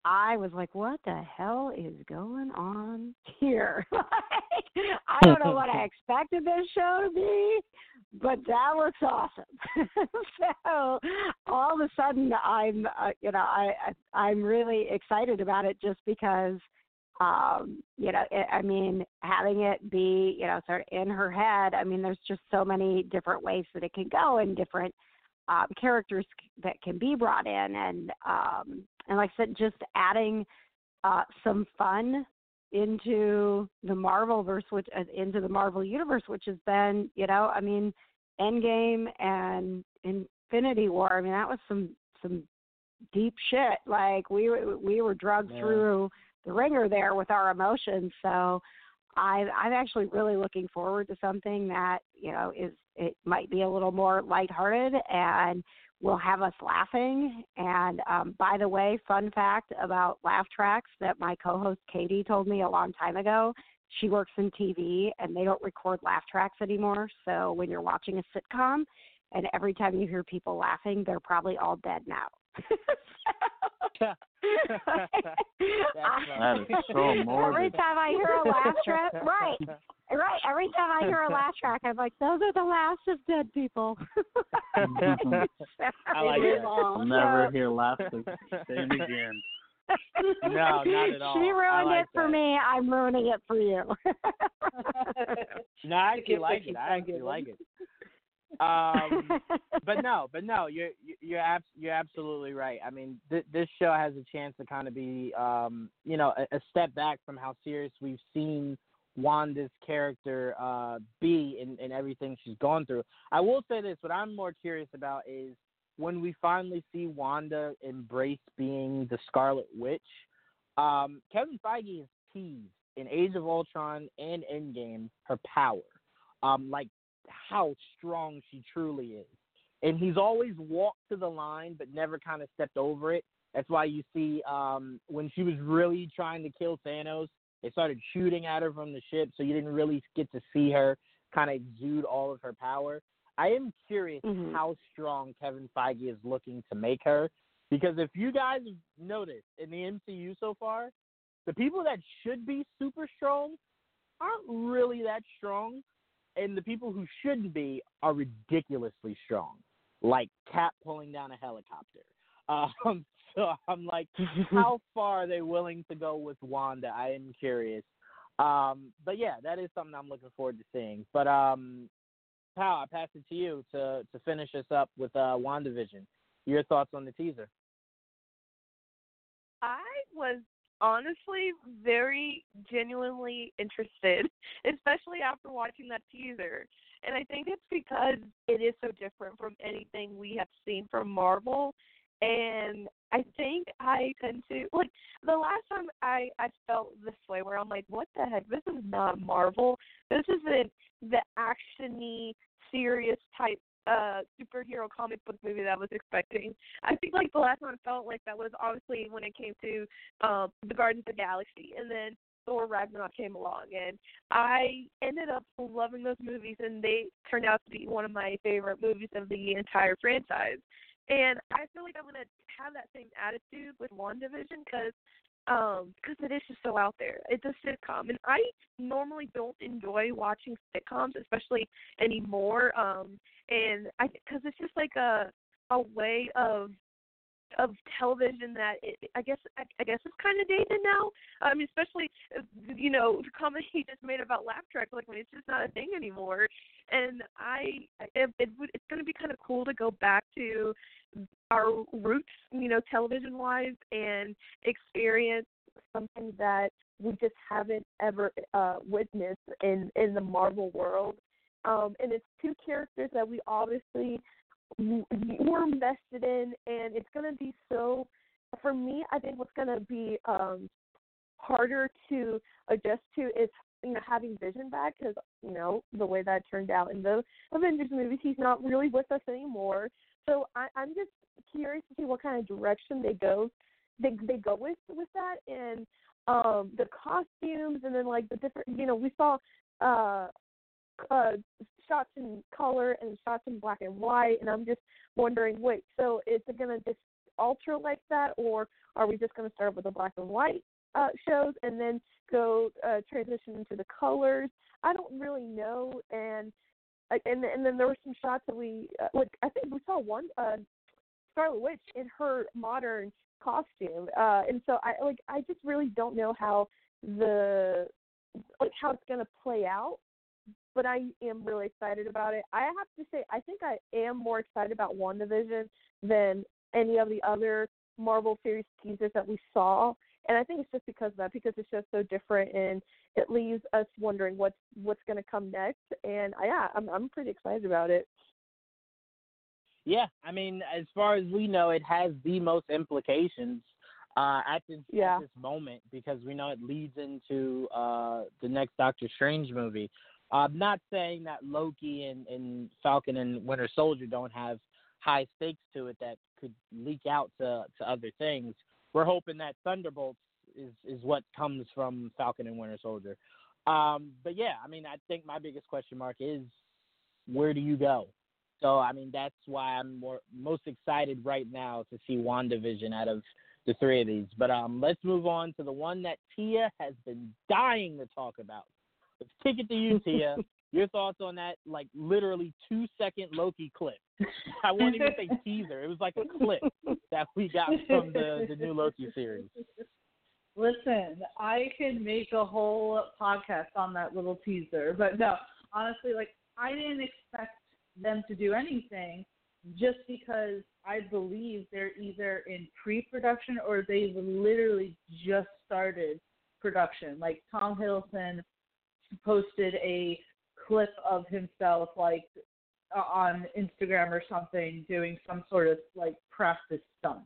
I was like, what the hell is going on here? like, I don't know what I expected this show to be, but that looks awesome. so all of a sudden, I'm, uh, you know, I, I I'm really excited about it just because, um, you know, it, I mean, having it be, you know, sort of in her head. I mean, there's just so many different ways that it can go and different um, characters that can be brought in, and um, and like I said, just adding uh, some fun into the Marvel verse, which uh, into the Marvel universe, which has been, you know, I mean, Endgame and Infinity War. I mean, that was some some deep shit. Like we were we were drugged Yeah. through the ringer there with our emotions. So I I'm actually really looking forward to something that you know is it might be a little more lighthearted and will have us laughing. And um, by the way, fun fact about laugh tracks that my co-host Katie told me a long time ago. She works in TV and they don't record laugh tracks anymore. So when you're watching a sitcom and every time you hear people laughing, they're probably all dead now. That is so morbid. Every time I hear a laugh track, right, right. Every time I hear a laugh track, I'm like, those are the last of dead people. I like It is that. all. Never So- hear laughter the same again. No, not at all. She ruined like it for that. me. I'm ruining it for you. No, I actually like it. you I actually like it. Um, but no, but no, you're you're abs- you're absolutely right. I mean, th- this show has a chance to kind of be, um, you know, a, a step back from how serious we've seen Wanda's character uh, be in, in everything she's gone through. I will say this: what I'm more curious about is when we finally see Wanda embrace being the Scarlet Witch. Um, Kevin Feige has teased in Age of Ultron and Endgame her power, um, like how strong she truly is. And he's always walked to the line, but never kind of stepped over it. That's why you see um, when she was really trying to kill Thanos, they started shooting at her from the ship, so you didn't really get to see her kind of exude all of her power. I am curious Mhm. how strong Kevin Feige is looking to make her, because if you guys have noticed in the MCU so far, the people that should be super strong aren't really that strong, and the people who shouldn't be are ridiculously strong, like Cap pulling down a helicopter. Um, so I'm like, how far are they willing to go with Wanda? I am curious. Um, but yeah, that is something I'm looking forward to seeing. But um, Pal, I pass it to you to to finish us up with uh, WandaVision. Your thoughts on the teaser? I was honestly very genuinely interested, especially after watching that teaser. And I think it's because it is so different from anything we have seen from Marvel. And I think I tend to like the last time I I felt this way where I'm like, what the heck? This is not Marvel. This isn't the actiony, serious type uh superhero comic book movie that I was expecting. I think like the last one I felt like that was obviously when it came to um the Guardians of the Galaxy and then Thor Ragnarok came along and I ended up loving those movies and they turned out to be one of my favorite movies of the entire franchise. And I feel like I'm gonna have that same attitude with WandaVision because um because it is just so out there. It's a sitcom, and I normally don't enjoy watching sitcoms, especially anymore. Um, and I because it's just like a a way of of television that it, I guess I, I guess it's kind of dated now. I mean, especially you know the comment he just made about laugh track, like when it's just not a thing anymore. And I it, it would it's going to be kind of cool to go back to our roots, you know, television wise, and experience something that we just haven't ever uh witnessed in in the Marvel world. Um, and it's two characters that we obviously we're invested in, and it's going to be so. For me, I think what's going to be um, harder to adjust to is you know having Vision back because you know the way that turned out in the Avengers movies, he's not really with us anymore. So I, I'm just curious to see what kind of direction they go they they go with with that and um the costumes and then like the different you know we saw uh uh shots in color and shots in black and white and I'm just wondering wait so is it gonna just alter like that or are we just gonna start with the black and white uh shows and then go uh transition into the colors I don't really know and and and then there were some shots that we uh, like I think we saw one uh Scarlet Witch in her modern costume. Uh and so I like I just really don't know how the like how it's gonna play out. But I am really excited about it. I have to say I think I am more excited about WandaVision than any of the other Marvel series teasers that we saw. And I think it's just because of that, because it's just so different and it leaves us wondering what's what's gonna come next. And I, yeah, I'm I'm pretty excited about it. Yeah, I mean, as far as we know, it has the most implications uh, at this Yeah. at this moment because we know it leads into uh, the next Doctor Strange movie. I'm not saying that Loki and, and Falcon and Winter Soldier don't have high stakes to it that could leak out to to other things. We're hoping that Thunderbolts is is what comes from Falcon and Winter Soldier. Um, but yeah, I mean, I think my biggest question mark is where do you go? So I mean, that's why I'm more most excited right now to see WandaVision out of the three of these. But um, let's move on to the one that Tia has been dying to talk about. It to you, Tia. Your thoughts on that, like literally two second Loki clip? I won't even say teaser. It was like a clip that we got from the the new Loki series. Listen, I could make a whole podcast on that little teaser, but no, honestly, like I didn't expect them to do anything just because I believe they're either in pre-production or they've literally just started production. Like Tom Hiddleston posted a clip of himself like on Instagram or something doing some sort of like practice stunt.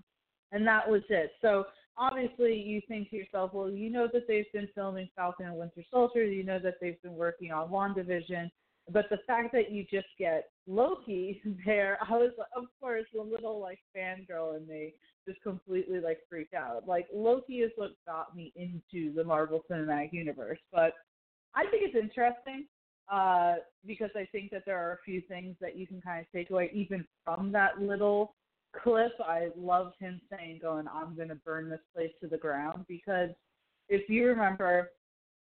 And that was it. So obviously you think to yourself, well, you know that they've been filming Falcon and Winter Soldier, you know that they've been working on WandaVision, but the fact that you just get Loki there, I was of course a little like fangirl and me just completely like freaked out. Like Loki is what got me into the Marvel Cinematic Universe. But I think it's interesting uh, because I think that there are a few things that you can kind of take away even from that little clip. I loved him saying, "Going, I'm going to burn this place to the ground," because if you remember,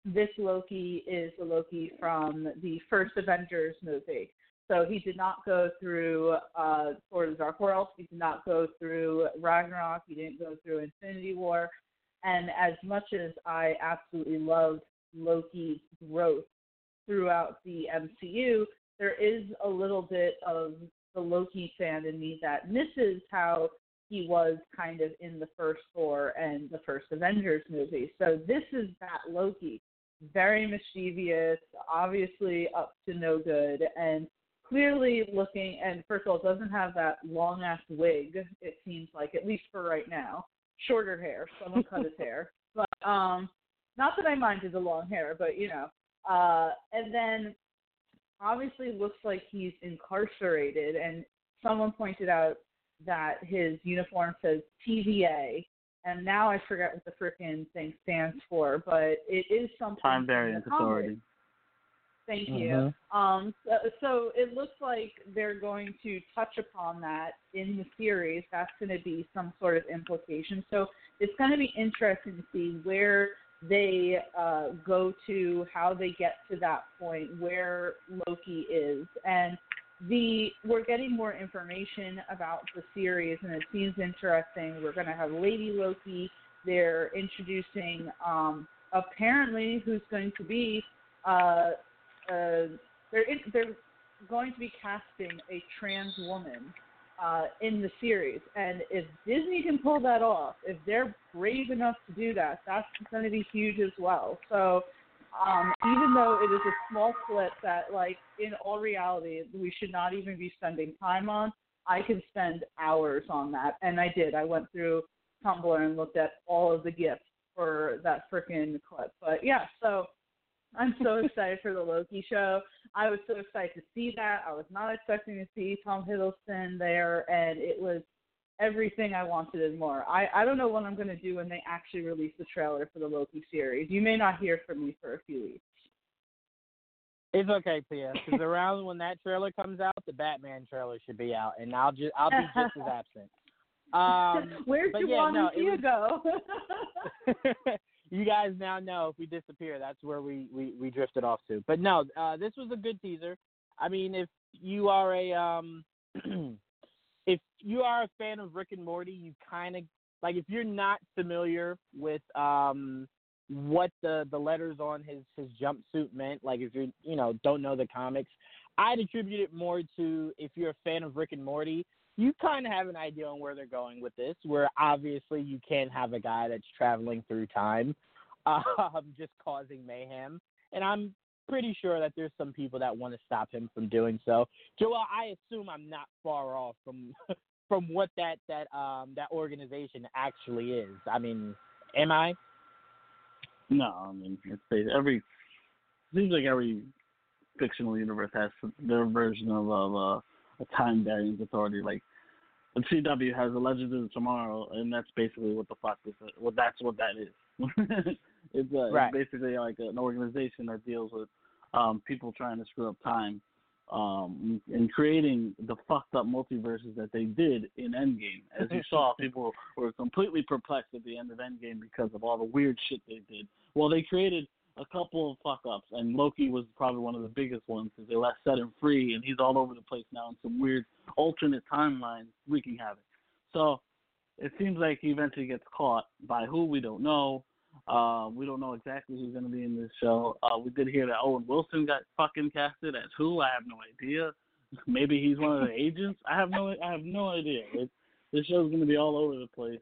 this Loki is the Loki from the first Avengers movie. So he did not go through uh, Thor: The Dark World. He did not go through Ragnarok. He didn't go through Infinity War. And as much as I absolutely loved Loki's growth throughout the MCU, there is a little bit of the Loki fan in me that misses how he was kind of in the first Thor and the first Avengers movie. So this is that Loki, very mischievous, obviously up to no good, and clearly looking. And first of all, doesn't have that long ass wig. It seems like, at least for right now, shorter hair. Someone cut his hair, but um, not that I minded the long hair, but you know. Uh, and then obviously looks like he's incarcerated and someone pointed out that his uniform says TVA and now I forget what the frickin' thing stands for, but it is something Time in variance the comics. authority. Thank you. Um, so, so it looks like they're going to touch upon that in the series. That's going to be some sort of implication. So it's going to be interesting to see where they uh, go to, how they get to that point, where Loki is, and the we're getting more information about the series, and it seems interesting. We're going to have Lady Loki. They're introducing um, apparently who's going to be uh, uh, they're in, they're going to be casting a trans woman uh, in the series, and if Disney can pull that off, if they're brave enough to do that, that's going to be huge as well. So. Um, even though it is a small clip that, like, in all reality, we should not even be spending time on, I can spend hours on that, and I did. I went through Tumblr and looked at all of the gifts for that freaking clip. But yeah, so I'm so excited for the Loki show. I was so excited to see that. I was not expecting to see Tom Hiddleston there, and it was everything I wanted and more. I, I don't know what I'm going to do when they actually release the trailer for the Loki series. You may not hear from me for a few weeks. It's okay, Tia, because around when that trailer comes out, the Batman trailer should be out, and I'll just I'll be just as absent. Um, Where's Juwan yeah, no, and Tia was- go? you guys now know if we disappear, that's where we, we, we drifted off to. But no, uh, this was a good teaser. I mean, if you are a um, if you are a fan of Rick and Morty, you kind of like if you're not familiar with um what the the letters on his his jumpsuit meant, like if you you know don't know the comics, I'd attribute it more to if you're a fan of Rick and Morty, you kind of have an idea on where they're going with this. Where obviously you can't have a guy that's traveling through time, um, just causing mayhem. And I'm pretty sure that there's some people that want to stop him from doing so. Joel, I assume I'm not far off from from what that that um that organization actually is. I mean, am I? No, I mean every seems like every fictional universe has their version of, of uh, time variance authority. Like the CW has the Legends of Tomorrow, and that's basically what the fuck is. Well, that's what that is. it's, uh, Right. it's basically like an organization that deals with um, people trying to screw up time um, and creating the fucked up multiverses that they did in Endgame. As you saw, people were completely perplexed at the end of Endgame because of all the weird shit they did. Well, they created a couple of fuck ups, and Loki was probably one of the biggest ones because they let set him free, and he's all over the place now in some weird alternate timeline wreaking havoc. So it seems like he eventually gets caught by who we don't know. Uh, we don't know exactly who's going to be in this show. Uh, we did hear that Owen Wilson got fucking casted as who? I have no idea. Maybe he's one of the agents. I have no. I have no idea. It, this show's going to be all over the place.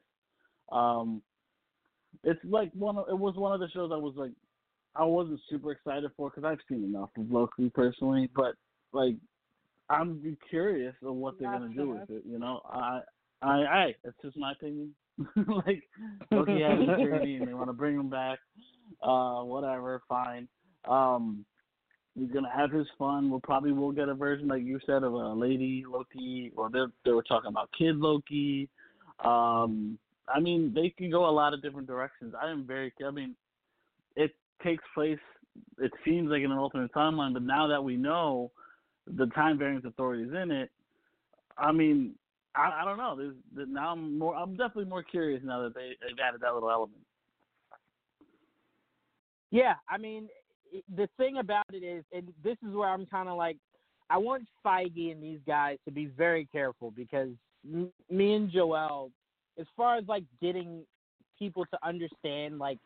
Um, it's like one. Of, it was one of the shows I was like, I wasn't super excited for because I've seen enough of Loki personally, but like, I'm curious of what they're going to do with it. You know, I, I, I. It's just my opinion. like Loki has a journey and they want to bring him back. Uh, whatever, fine. Um, he's gonna have his fun. We'll probably will get a version like you said of a lady Loki, or they they were talking about kid Loki. Um, I mean, they can go a lot of different directions. I am very. I mean, it takes place. It seems like in an alternate timeline, but now that we know the time variance authority is in it, I mean, I, I don't know. There's, there- now I'm more. I'm definitely more curious now that they they've added that little element. Yeah, I mean, the thing about it is, and this is where I'm kind of like, I want Feige and these guys to be very careful because me and Joel, as far as like getting people to understand like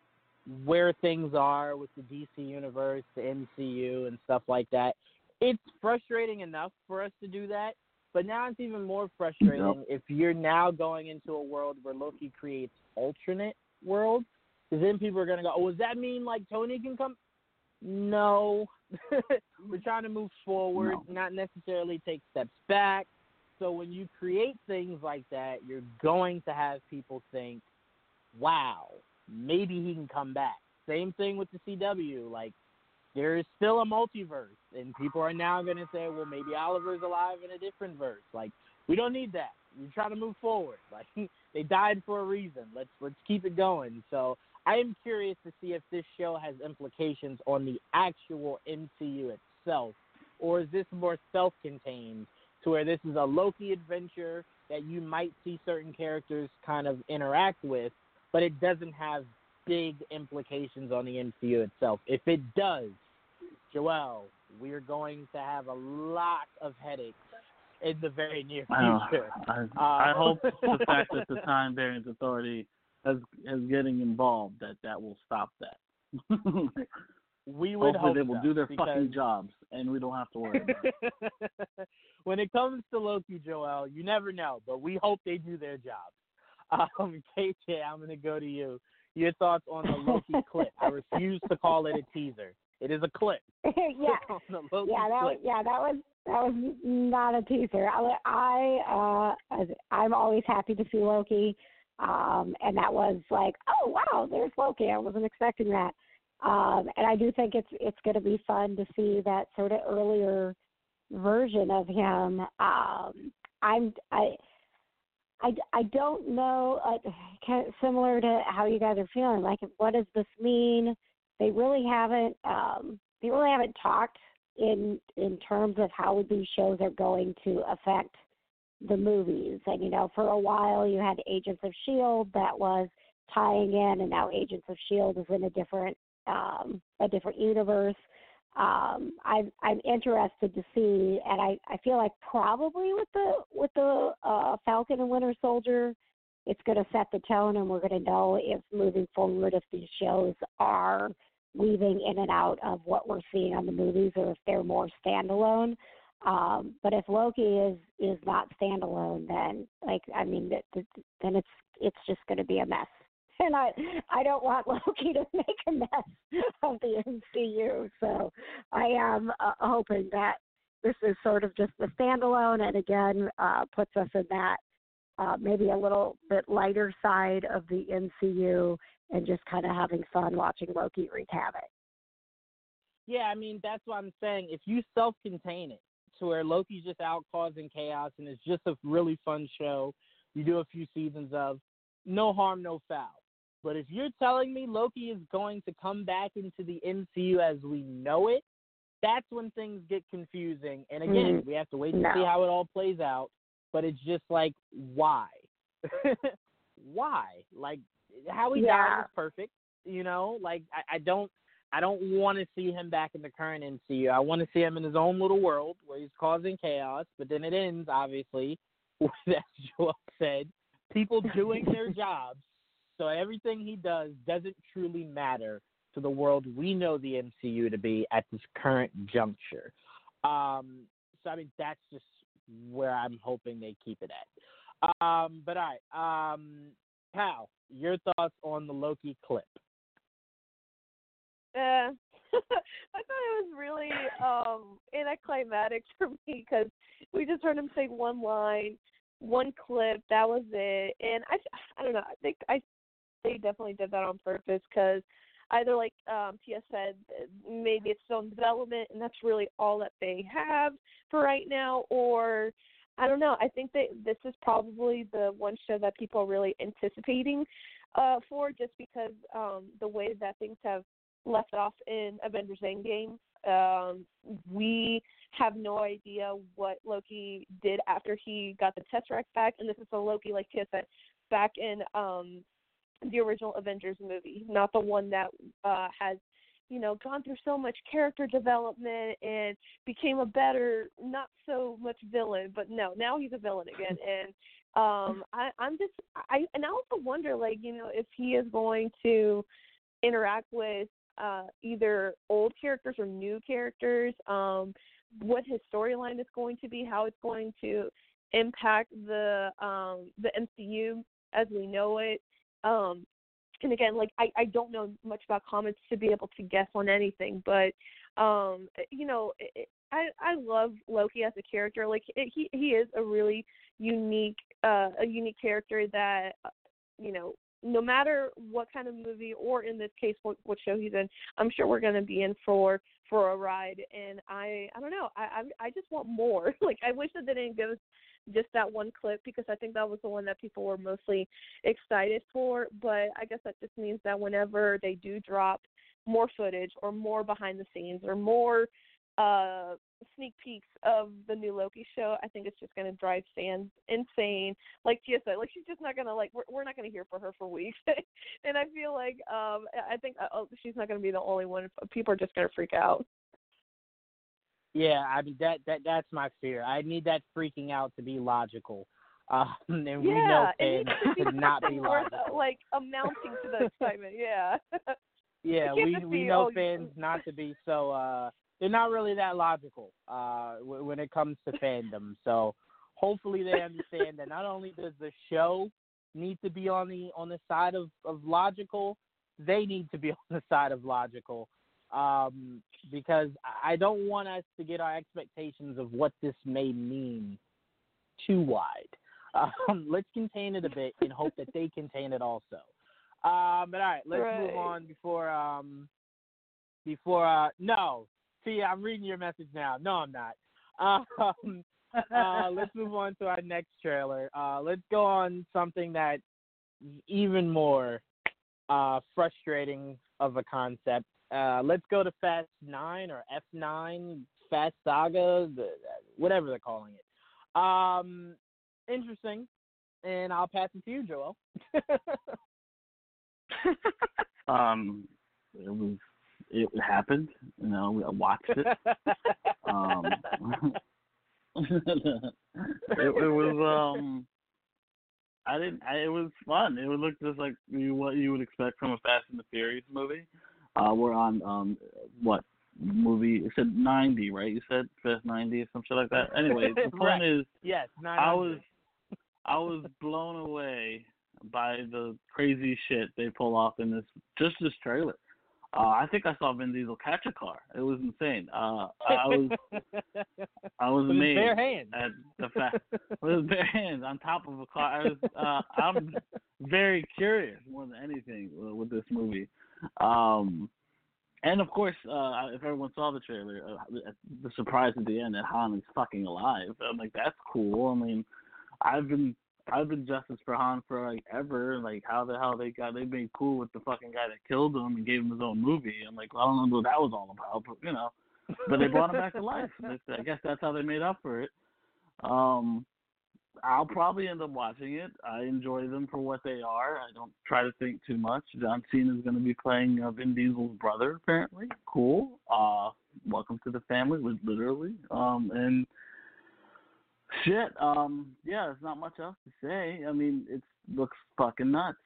where things are with the DC universe, the MCU, and stuff like that, it's frustrating enough for us to do that. But now it's even more frustrating if you're now going into a world where Loki creates alternate worlds. Because then people are going to go, oh, does that mean like Tony can come? No. We're trying to move forward, not necessarily take steps back. So when you create things like that, you're going to have people think, wow, maybe he can come back. Same thing with the CW. Like, there is still a multiverse, and people are now going to say, well, maybe Oliver's alive in a different verse. Like, we don't need that. We're trying to move forward. Like, they died for a reason. Let's let's keep it going. So I am curious to see if this show has implications on the actual MCU itself, or is this more self-contained, to where this is a Loki adventure that you might see certain characters kind of interact with, but it doesn't have big implications on the MCU itself. If it does, Joel, we're going to have a lot of headaches in the very near future. I, I Uh, hope the fact that the Time Variance Authority is is getting involved that that will stop that. we would Hopefully hope they will so, do their because fucking jobs and we don't have to worry. About it. when it comes to Loki, Joel, you never know, but we hope they do their job. Um, KJ, I'm going to go to you. Your thoughts on the Loki clip? I refuse to call it a teaser. It is a clip. yeah. on the Loki yeah, that was yeah, that was that was not a teaser. I, I uh I'm always happy to see Loki, um, and that was like, oh wow, there's Loki. I wasn't expecting that, um, and I do think it's it's going to be fun to see that sort of earlier version of him. Um, I'm I. I, I don't know, uh, similar to how you guys are feeling. Like, what does this mean? They really haven't. Um, they really haven't talked in in terms of how these shows are going to affect the movies. And you know, for a while you had Agents of Shield that was tying in, and now Agents of Shield is in a different um, a different universe. Um, I'm I'm interested to see, and I I feel like probably with the with the uh, Falcon and Winter Soldier, it's going to set the tone, and we're going to know if moving forward if these shows are weaving in and out of what we're seeing on the movies, or if they're more standalone. Um, but if Loki is is not standalone, then like I mean, th- th- then it's it's just going to be a mess. And I I don't want Loki to make a mess of the MCU. So I am uh, hoping that this is sort of just a standalone, and again uh, puts us in that uh, maybe a little bit lighter side of the MCU and just kind of having fun watching Loki wreak havoc. Yeah, I mean that's what I'm saying. If you self-contain it to where Loki's just out causing chaos and it's just a really fun show, you do a few seasons of, no harm, no foul. But if you're telling me Loki is going to come back into the MCU as we know it, that's when things get confusing. And again, Mm, we have to wait to no. see how it all plays out. But it's just like, why? why? Like, how he Yeah. died was perfect. You know, like I, I don't, I don't want to see him back in the current MCU. I want to see him in his own little world where he's causing chaos. But then it ends, obviously, with, as Joel said, people doing their jobs. So everything he does doesn't truly matter to the world we know the MCU to be at this current juncture. Um, so I mean, that's just where I'm hoping they keep it at. Um, but all right, um, Pal, your thoughts on the Loki clip? Uh, I thought it was really um anticlimactic for me because we just heard him say one line, one clip. That was it, and I I don't know. I think I they definitely did that on purpose because either like um Tia said, maybe it's still in development and that's really all that they have for right now, or I don't know. I think that this is probably the one show that people are really anticipating uh for just because um the way that things have left off in Avengers Endgame. Um, we have no idea what Loki did after he got the Tesseract back, and this is the Loki, like Tia said, back in um, the original Avengers movie, not the one that uh, has, you know, gone through so much character development and became a better, not so much villain, but no, now he's a villain again, and um, I, I'm just, I, and I also wonder, like, you know, if he is going to interact with uh either old characters or new characters um what his storyline is going to be how it's going to impact the um the MCU as we know it um and again like I I don't know much about comics to be able to guess on anything but um you know it, I I love Loki as a character like it, he he is a really unique uh a unique character that uh, you know no matter what kind of movie or in this case what what show he's in, I'm sure we're going to be in for for a ride. And I I don't know I I, I just want more. like I wish that they didn't give us just that one clip because I think that was the one that people were mostly excited for. But I guess that just means that whenever they do drop more footage or more behind the scenes or more uh sneak peeks of the new Loki show, I think it's just going to drive fans insane. Like Tia said, like she's just not going to like we're we're not going to hear from her for weeks. and I feel like um I think uh, oh, she's not going to be the only one. People are just going to freak out. Yeah, I mean that that that's my fear. I need that freaking out to be logical. Um, and we know yeah, it fans should not be logical. like amounting to the excitement. Yeah. Yeah, It we we be, know oh, fans not to be so. uh They're not really that logical uh when it comes to fandom. So hopefully they understand that not only does the show need to be on the on the side of of logical, they need to be on the side of logical. Um, because I I don't want us to get our expectations of what this may mean too wide. Um, let's contain it a bit and hope that they contain it also. Um, but all right, let's move on before um before uh no. See, I'm reading your message now. No, I'm not. Um, uh, let's move on to our next trailer. Uh, let's go on something that is even more uh, frustrating of a concept. Uh, let's go to Fast Nine or F Nine Fast Saga, the, whatever they're calling it. Um, interesting, and I'll pass it to you, Joel. Um, it was it happened. You know, I watched it. Um, it, it was um. I didn't. I, it was fun. It would look just like you, what you would expect from a Fast and the Furious movie. Uh, we're on um what movie? It said ninety, right? You said Fast ninety or some shit like that. Anyway, the point Correct. is, yes, nine. I was I was blown away by the crazy shit they pull off in this just this trailer. Uh, I think I saw Vin Diesel catch a car. It was insane. Uh, I was I was with amazed bare hands. at the fact with his bare hands on top of a car. I was, uh, I'm very curious more than anything with- with this movie. Um, and of course, uh, if everyone saw the trailer, uh, the surprise at the end that Han is fucking alive. I'm like, that's cool. I mean, I've been I've been justice for Han for like ever. Like how the hell they got they made cool with the fucking guy that killed him and gave him his own movie. I'm like, well, I don't know what that was all about, but you know. But they brought him back to life. I guess that's how they made up for it. Um, I'll probably end up watching it. I enjoy them for what they are. I don't try to think too much. John Cena is going to be playing uh, Vin Diesel's brother, apparently. Cool. Uh, welcome to the family, literally. Um, and shit. Um, yeah, there's not much else to say. I mean, it looks fucking nuts.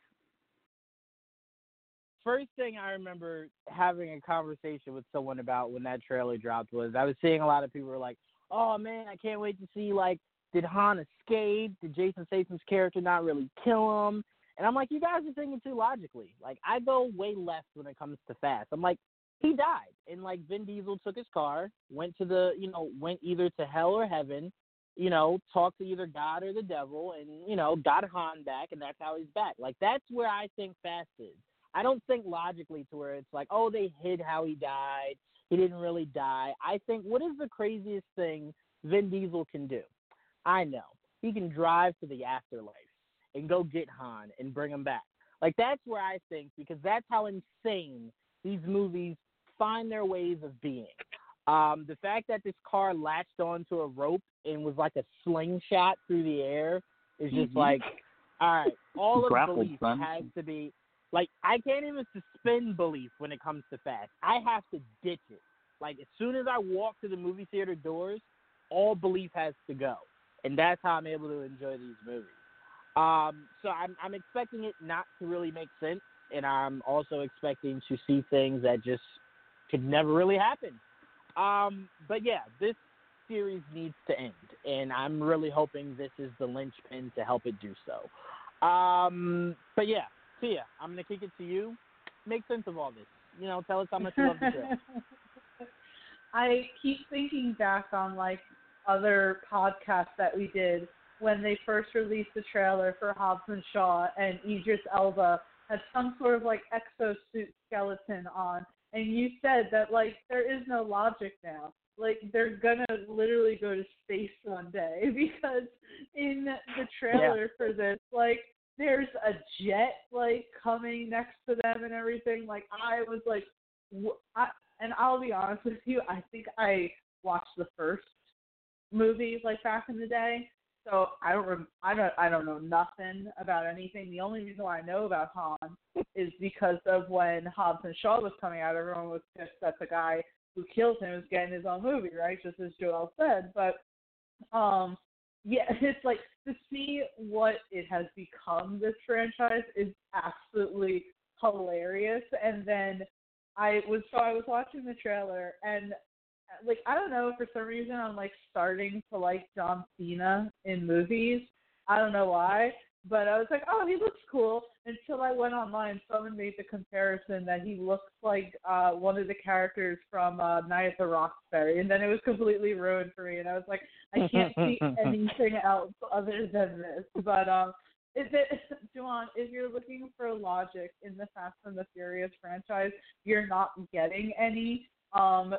First thing I remember having a conversation with someone about when that trailer dropped was I was seeing a lot of people were like, "Oh man, I can't wait to see like did Han escape? Did Jason Statham's character not really kill him?" And I'm like, "You guys are thinking too logically. Like I go way left when it comes to Fast. I'm like, he died, and like Vin Diesel took his car, went to the, you know, went either to hell or heaven, you know, talk to either God or the devil, and you know, got Han back, and that's how he's back. Like that's where I think Fast is. I don't think logically to where it's like, oh, they hid how he died. He didn't really die. I think what is the craziest thing Vin Diesel can do? I know he can drive to the afterlife and go get Han and bring him back. Like that's where I think because that's how insane these movies find their ways of being. Um, the fact that this car latched onto a rope and was like a slingshot through the air is just Mhm. like, all right, all of Grappled, belief son. has to be like I can't even suspend belief when it comes to fast. I have to ditch it. Like as soon as I walk to the movie theater doors, all belief has to go, and that's how I'm able to enjoy these movies. Um, so I'm I'm expecting it not to really make sense, and I'm also expecting to see things that just could never really happen. Um, but yeah, this series needs to end, and I'm really hoping this is the linchpin to help it do so. Um, but yeah, Tia, I'm gonna kick it to you. Make sense of all this. You know, tell us how much you love the show. I keep thinking back on like other podcasts that we did when they first released the trailer for Hobbs and Shaw and Idris Elba had some sort of like exosuit skeleton on and you said that like there is no logic now. Like they're gonna literally go to space one day because in the trailer for this, like there's a jet like coming next to them and everything. Like I was like, wh- I, and I'll be honest with you, I think I watched the first movie like back in the day, so I don't rem- I don't I don't know nothing about anything. The only reason why I know about Han is because of when Hobbs and Shaw was coming out. Everyone was pissed that the guy who killed him was getting his own movie, right? Just as Joel said, but um yeah, it's like to see what it has become. This franchise is absolutely hilarious. And then I was so I was watching the trailer and like I don't know for some reason I'm like starting to like John Cena in movies. I don't know why, but I was like, oh, he looks cool. Until I went online, someone made the comparison that he looks like uh one of the characters from uh Night at the Roxbury, and then it was completely ruined for me. And I was like, I can't see anything else other than this. But um, is it, Juwan, if you're looking for logic in the Fast and the Furious franchise, you're not getting any. Um,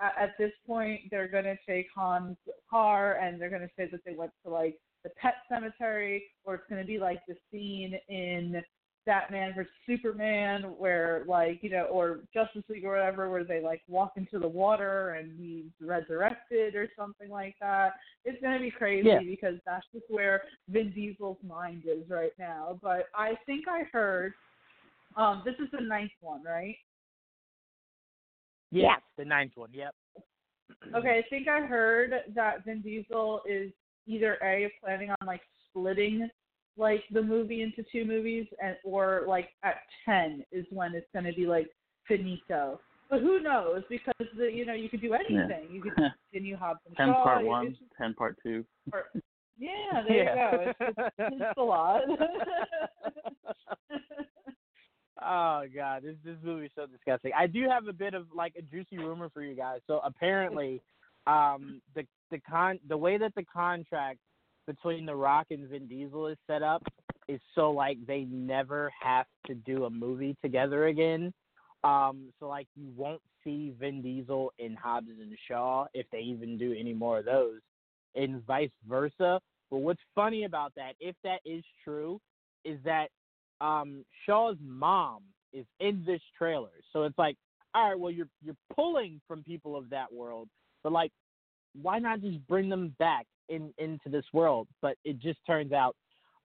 at, this point, they're gonna take Han's car and they're gonna say that they went to like the pet cemetery, or it's gonna be like the scene in Batman vs Superman, where like you know, or Justice League or whatever, where they like walk into the water and he's resurrected or something like that. It's gonna be crazy Yeah. because that's just where Vin Diesel's mind is right now. But I think I heard, um, this is the ninth one, right? Yes, the ninth one. Yep. Okay, I think I heard that Vin Diesel is either a planning on like splitting like the movie into two movies, and or like at ten is when it's going to be like finito. But who knows? Because the you know you could do anything. You could continue Hobbs and ten part one, just- ten part two. yeah, there Yeah. you go. It's, it's, it's a lot. Oh god, this this movie is so disgusting. I do have a bit of like a juicy rumor for you guys. So apparently, um, the the con the way that the contract between The Rock and Vin Diesel is set up is so like they never have to do a movie together again. Um, so like you won't see Vin Diesel in Hobbs and Shaw if they even do any more of those, and vice versa. But what's funny about that, if that is true, is that um, Shaw's mom is in this trailer. So it's like, all right, well you're you're pulling from people of that world, but like, why not just bring them back in into this world? But it just turns out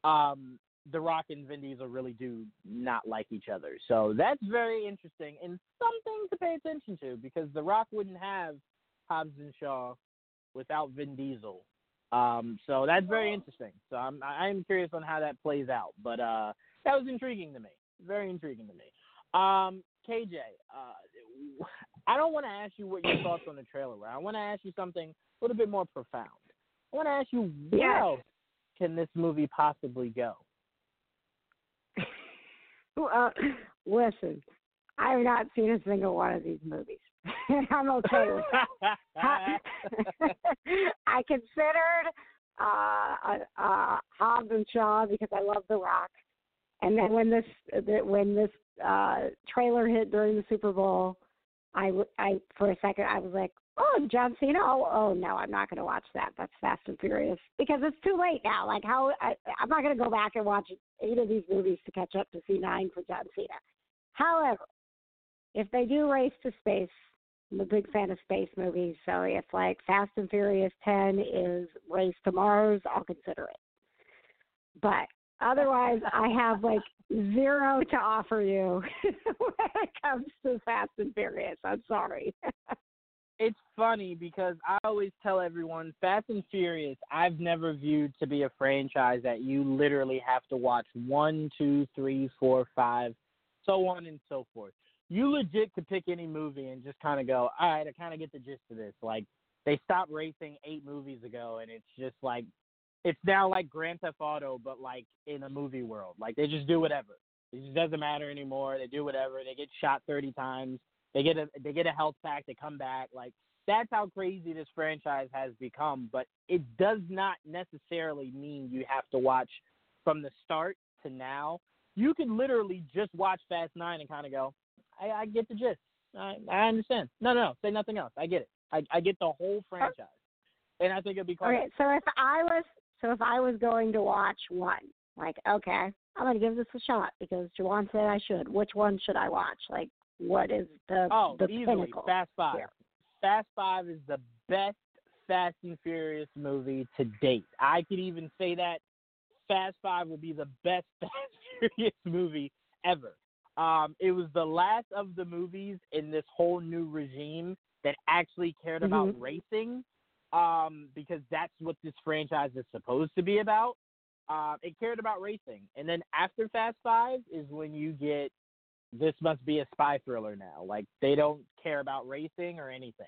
um, The Rock and Vin Diesel really do not like each other. So that's very interesting and something to pay attention to because The Rock wouldn't have Hobbs and Shaw without Vin Diesel. Um, so that's very interesting. So I'm I'm curious on how that plays out. But uh, that was intriguing to me. Very intriguing to me. Um, KJ, uh, I don't want to ask you what your thoughts on the trailer were. I want to ask you something a little bit more profound. I want to ask you where Yes. else can this movie possibly go? Well, listen, I have not seen a single one of these movies. I'm okay with that. I, I considered uh, uh, Hobbs and Shaw because I love The Rock, and then when this when this uh, trailer hit during the Super Bowl, I, I for a second I was like, oh John Cena, oh, oh no, I'm not going to watch that. That's Fast and Furious because it's too late now. Like how I, I'm not going to go back and watch eight of these movies to catch up to see nine for John Cena. However, if they do race to space, I'm a big fan of space movies. So if like Fast and Furious 10 is Race to Mars, I'll consider it. But otherwise, I have like zero to offer you when it comes to Fast and Furious. I'm sorry. it's funny because I always tell everyone Fast and Furious I've never viewed to be a franchise that you literally have to watch one, two, three, four, five, so on and so forth. You legit could pick any movie and just kind of go, all right, I kind of get the gist of this. Like they stopped racing eight movies ago, and it's just like it's now like Grand Theft Auto, but like in a movie world. Like they just do whatever. It just doesn't matter anymore. They do whatever. They get shot thirty times. They get a they get a health pack. They come back. Like that's how crazy this franchise has become. But it does not necessarily mean you have to watch from the start to now. You can literally just watch Fast Nine and kind of go, I, I get the gist. I, I understand. No, no, no, say nothing else. I get it. I, I get the whole franchise, and I think it'd be called. Okay, so if I was so if I was going to watch one, like okay, I'm gonna give this a shot because Juwan said I should. Which one should I watch? Like, what is the Oh, the easily pinnacle? Fast Five. here? Fast Five is the best Fast and Furious movie to date. I could even say that Fast Five will be the best Fast and Furious movie ever. Um, it was the last of the movies in this whole new regime that actually cared about Mhm. racing, um, because that's what this franchise is supposed to be about. Um, it cared about racing, and then after Fast Five is when you get this must be a spy thriller now. Like they don't care about racing or anything.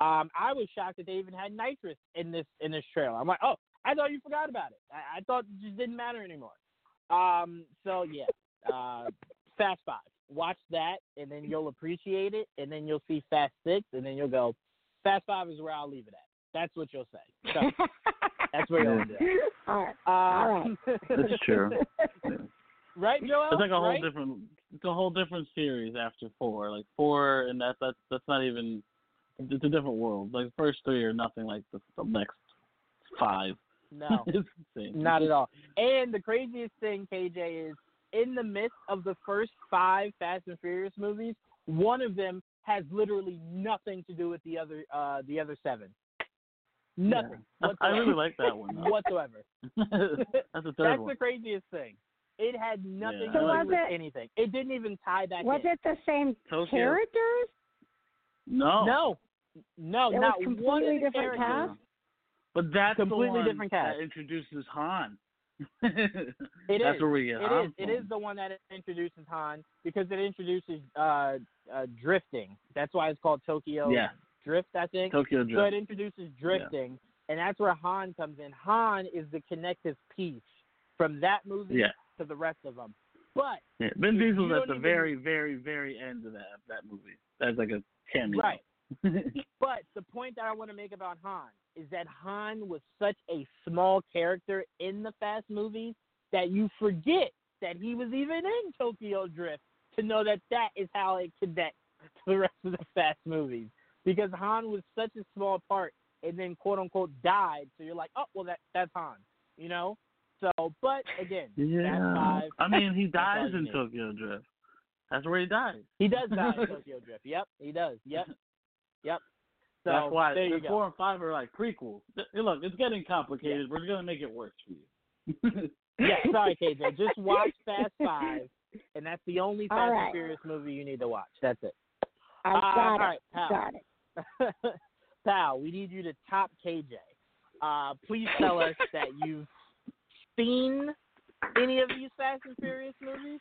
Um, I was shocked that they even had nitrous in this in this trailer. I'm like, oh, I thought you forgot about it. I, I thought it just didn't matter anymore. Um, so yeah, uh, Fast Five. Watch that, and then you'll appreciate it, and then you'll see Fast Six, and then you'll go, Fast Five is where I'll leave it at. That's what you'll say. So, that's where you'll do. All right. Uh, All right. That's true. Yeah. right, Joel? It's like a whole right? different, it's a whole different series after four. Like four, and that's that's that's not even. It's a different world. Like the first three are nothing like the, the next five. No. it's insane. Not at all. And the craziest thing, KJ, is in the midst of the first five Fast and Furious movies, one of them has literally nothing to do with the other uh the other seven. Nothing. Yeah. I really like that one. though. whatsoever. that's the third That's one. the craziest thing. It had nothing Yeah. to So do with it- anything. It didn't even tie back Was in. it the same Tokyo. characters? No. No. No, It not one completely of the different characters. cast? But that's Completely the one different cast. that introduces Han. It that's is. where we get It Han is. From. is the one that introduces Han because it introduces uh, uh, drifting. That's why it's called Tokyo Yeah. Drift, I think. Tokyo So Drift. it introduces drifting, and that's where Han comes in. Han is the connective piece from that movie Yeah. to the rest of them. But Yeah. Vin Diesel's at the even- very, very, very end of that that movie. That's like a cameo. right, but the point that I want to make about Han is that Han was such a small character in the Fast movies that you forget that he was even in Tokyo Drift to know that that is how it connects to the rest of the Fast movies. Because Han was such a small part and then quote unquote died, so you're like, oh well, that that's Han, you know. So, but again, Yeah. Five. I mean, he dies in. Tokyo Drift. That's where he dies. He does die in Tokyo Drift. Yep, he does. Yep, yep. So That's why there you go. four and five are like prequels. Look, it's getting complicated. We're gonna make it worse for you. yeah, sorry, KJ. Just watch Fast Five, and that's the only Fast right. and Furious movie you need to watch. That's it. I Uh, got all it. pal. Got it. Pal, we need you to top KJ. Uh, please tell us that you've seen any of these Fast and Furious movies.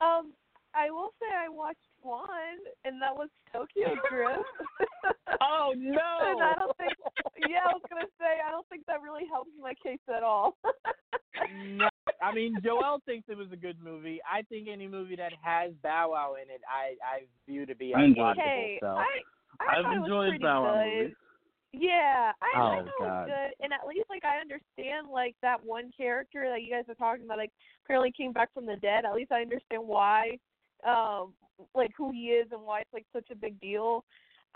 Um, I will say I watched one, and that was Tokyo Drift. Oh no! and I don't think. Yeah, I was gonna say I don't think that really helps my case at all. no, I mean Joel thinks it was a good movie. I think any movie that has Bow Wow in it, I I view to be I enjoyed unwatchable. it. hey, so. I I I've thought it was enjoyed pretty Bow Wow good. movies. Yeah, I, I Oh, know it God. was good, and at least like I understand like that one character that you guys are talking about, like apparently came back from the dead. At least I understand why, um, like who he is and why it's like such a big deal.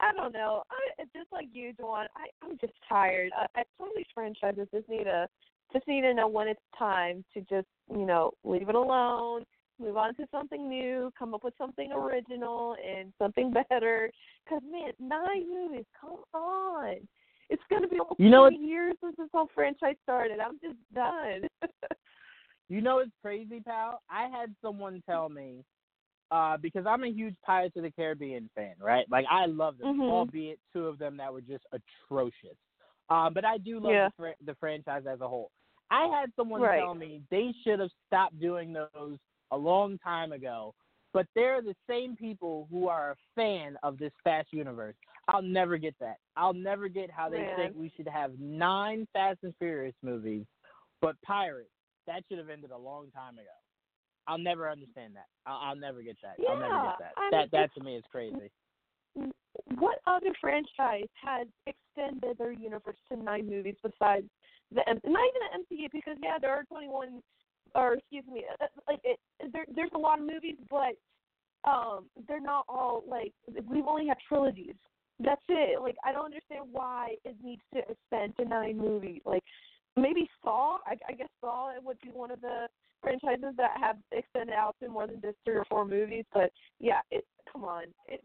I don't know. I just like you, Juwan. I I'm just tired. I, I some of these franchises just need to just need to know when it's time to just you know leave it alone, move on to something new, come up with something original and something better. Cause man, nine movies, come on. It's gonna be almost You know 20 years since this whole franchise started. I'm just done. You know it's crazy, pal? I had someone tell me, uh, because I'm a huge Pirates of the Caribbean fan, right? Like I love them, Mhm. albeit two of them that were just atrocious. Um, but I do love Yeah. the, fr- the franchise as a whole. I had someone Right. tell me they should have stopped doing those a long time ago. But they're the same people who are a fan of this Fast universe. I'll never get that. I'll never get how they Man. think we should have nine Fast and Furious movies, but Pirates that should have ended a long time ago. I'll never understand that. I'll, I'll never get that. I'll never Yeah, get that. I mean, that that to me is crazy. what other franchise has extended their universe to nine movies besides the not even the MCU? Because yeah, there are 21, or excuse me, uh, like it, there, there's a lot of movies, but um, they're not all like we've only had trilogies. That's it. Like I don't understand why it needs to extend to nine movies. Like maybe Saw. I, I guess Saw would be one of the franchises that have extended out to more than just three or four movies. But yeah, it come on. It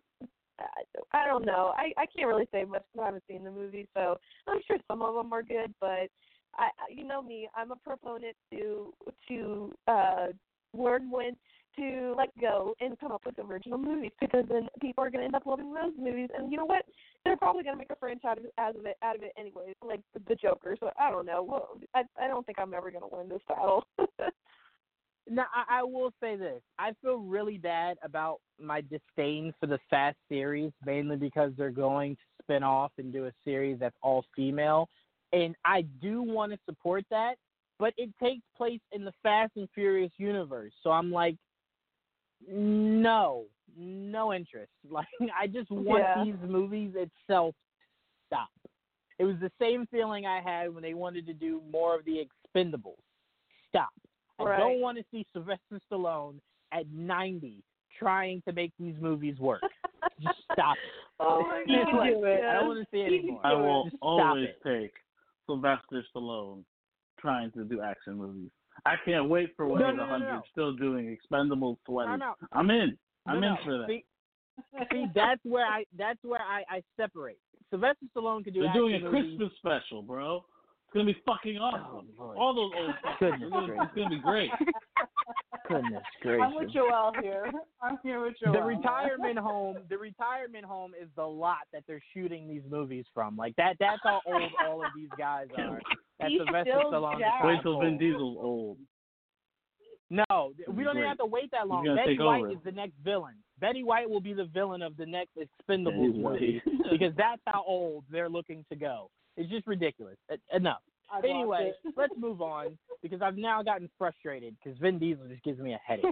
I- don't know. I I can't really say much because I haven't seen the movie, so I'm sure some of them are good. But I, I- you know me, I'm a proponent to to uh learn when to let go and come up with original movies because then people are going to end up loving those movies. And you know what? They're probably going to make a franchise out of it out of it anyway, like the Joker. So I don't know. Well, I I don't think I'm ever going to win this battle. Now, I, I will say this. I feel really bad about my disdain for the Fast series, mainly because they're going to spin off and do a series that's all female. And I do want to support that, but it takes place in the Fast and Furious universe. So I'm like, no, no interest. Like, I just want Yeah. these movies itself to stop. It was the same feeling I had when they wanted to do more of the Expendables. Stop. I don't want to see Sylvester Stallone at 90 trying to make these movies work. Just stop it. oh my He can god! do it. I don't want to see it anymore. I will always it. take Sylvester Stallone trying to do action movies. I can't wait for when No, he's no, no, 100 no. still doing expendable 20. Time out. I'm in. I'm No, in no. for that. See, see, that's where I that's where I, I separate. Sylvester Stallone could do They're action doing a movies. Christmas special, bro. It's gonna be fucking oh, awesome. Oh, All those old Goodness it's gonna, gracious. it's gonna be great. Goodness gracious. I'm with. Joel here. I'm here with Joel. The retirement home, the retirement home is the lot that they're shooting these movies from. Like that. That's how old all of these guys are. That's He's Sylvester still Stallone. jacked. Wait till Vin old. Diesel's old. No, we don't even have to wait that long. Betty White over. is the next villain. Betty White will be the villain of the next Yeah, Expendables movie white. because that's how old they're looking to go. It's just ridiculous. Enough. I'd watch anyway, let's move on because I've now gotten frustrated because Vin Diesel just gives me a headache.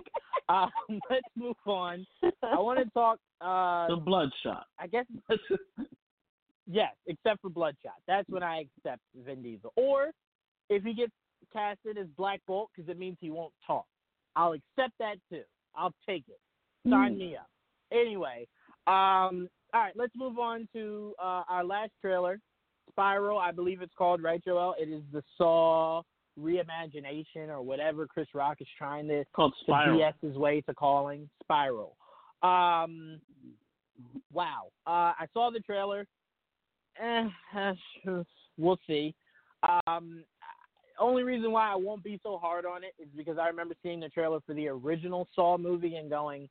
um, let's move on. I want to talk. Uh, The Bloodshot. I guess yes, except for Bloodshot. That's when I accept Vin Diesel. Or if he gets casted as Black Bolt because it means he won't talk, I'll accept that too. I'll take it. Sign me up. Anyway, um, all right, let's move on to uh, our last trailer, Spiral. I believe it's called, right, Joel? It is the Saw reimagination or whatever Chris Rock is trying to, called to Spiral. BS his way to calling Spiral. Um, wow. Uh, I saw the trailer. Eh, we'll see. Um, only reason why I won't be so hard on it is because I remember seeing the trailer for the original Saw movie and going,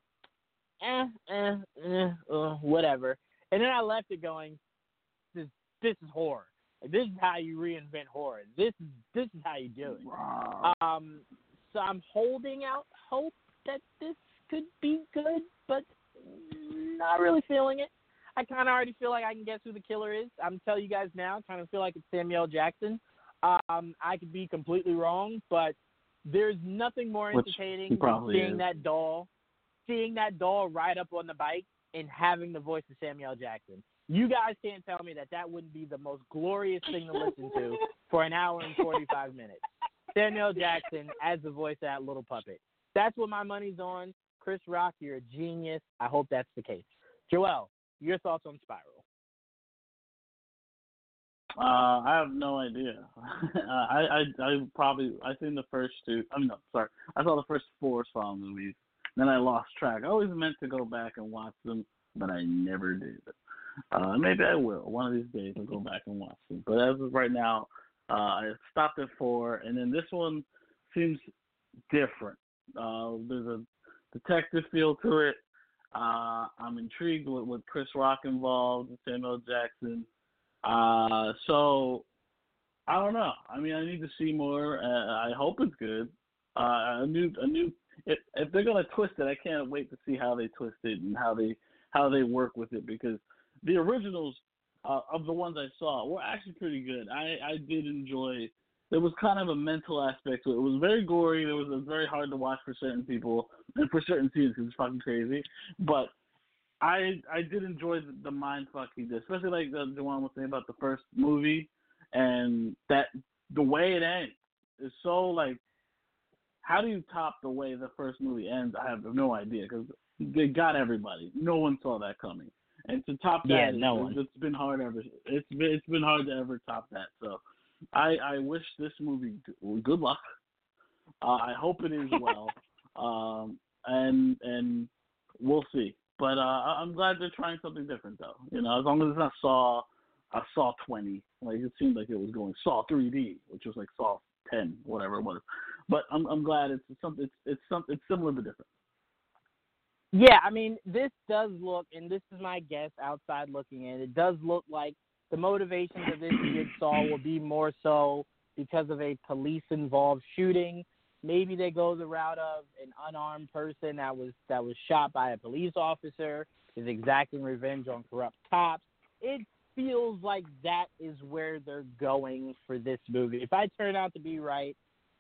eh, eh, eh, uh, whatever. And then I left it going, this, this is horror. This is how you reinvent horror. This is this is how you do it. Um, so I'm holding out hope that this could be good, but not really feeling it. I kind of already feel like I can guess who the killer is. I'm telling you guys now. I kind of feel like it's Samuel Jackson. Um, I could be completely wrong, but there's nothing more Which entertaining than seeing is. that doll, seeing that doll ride up on the bike and having the voice of Samuel Jackson. You guys can't tell me that that wouldn't be the most glorious thing to listen to for an hour and 45 minutes. Samuel Jackson as the voice of that little puppet. That's what my money's on. Chris Rock, you're a genius. I hope that's the case. Joel, your thoughts on Spiral? Uh, I have no idea. I, I I probably I seen the first two. I mean, no, sorry. I saw the first four Saw movies. Then I lost track. I always meant to go back and watch them, but I never did. Uh, maybe I will. One of these days I'll go back and watch them. But as of right now, uh, I stopped at four, and then this one seems different. Uh, there's a detective feel to it. Uh, I'm intrigued with, with Chris Rock involved, Samuel Jackson. Uh, so I don't know. I mean, I need to see more. Uh, I hope it's good. Uh, a new, a new. If, if they're gonna twist it, I can't wait to see how they twist it and how they how they work with it because the originals uh, of the ones I saw were actually pretty good. I I did enjoy. There was kind of a mental aspect to it. It was very gory. It was, it was very hard to watch for certain people and for certain scenes because it's fucking crazy. But I I did enjoy the, the mind fuck he did, especially like the Juwan was saying about the first movie and that the way it ends is so like how do you top the way the first movie ends? I have no idea because they got everybody. No one saw that coming, and to top that, Yeah, no it's, one. it's been hard ever. It's been it's been hard to ever top that. So I I wish this movie good luck. Uh, I hope it is well, um, and and we'll see. But uh, I'm glad they're trying something different, though. You know, as long as it's not Saw, uh, Saw 20. Like it seemed like it was going Saw 3D, which was like Saw 10, whatever it was. But I'm I'm glad it's something. It's it's something. It's similar but different. Yeah, I mean, this does look, and this is my guess outside looking in, it does look like the motivations of this jigsaw will be more so because of a police involved shooting. Maybe they go the route of an unarmed person that was that was shot by a police officer is exacting revenge on corrupt cops. It feels like that is where they're going for this movie. If I turn out to be right,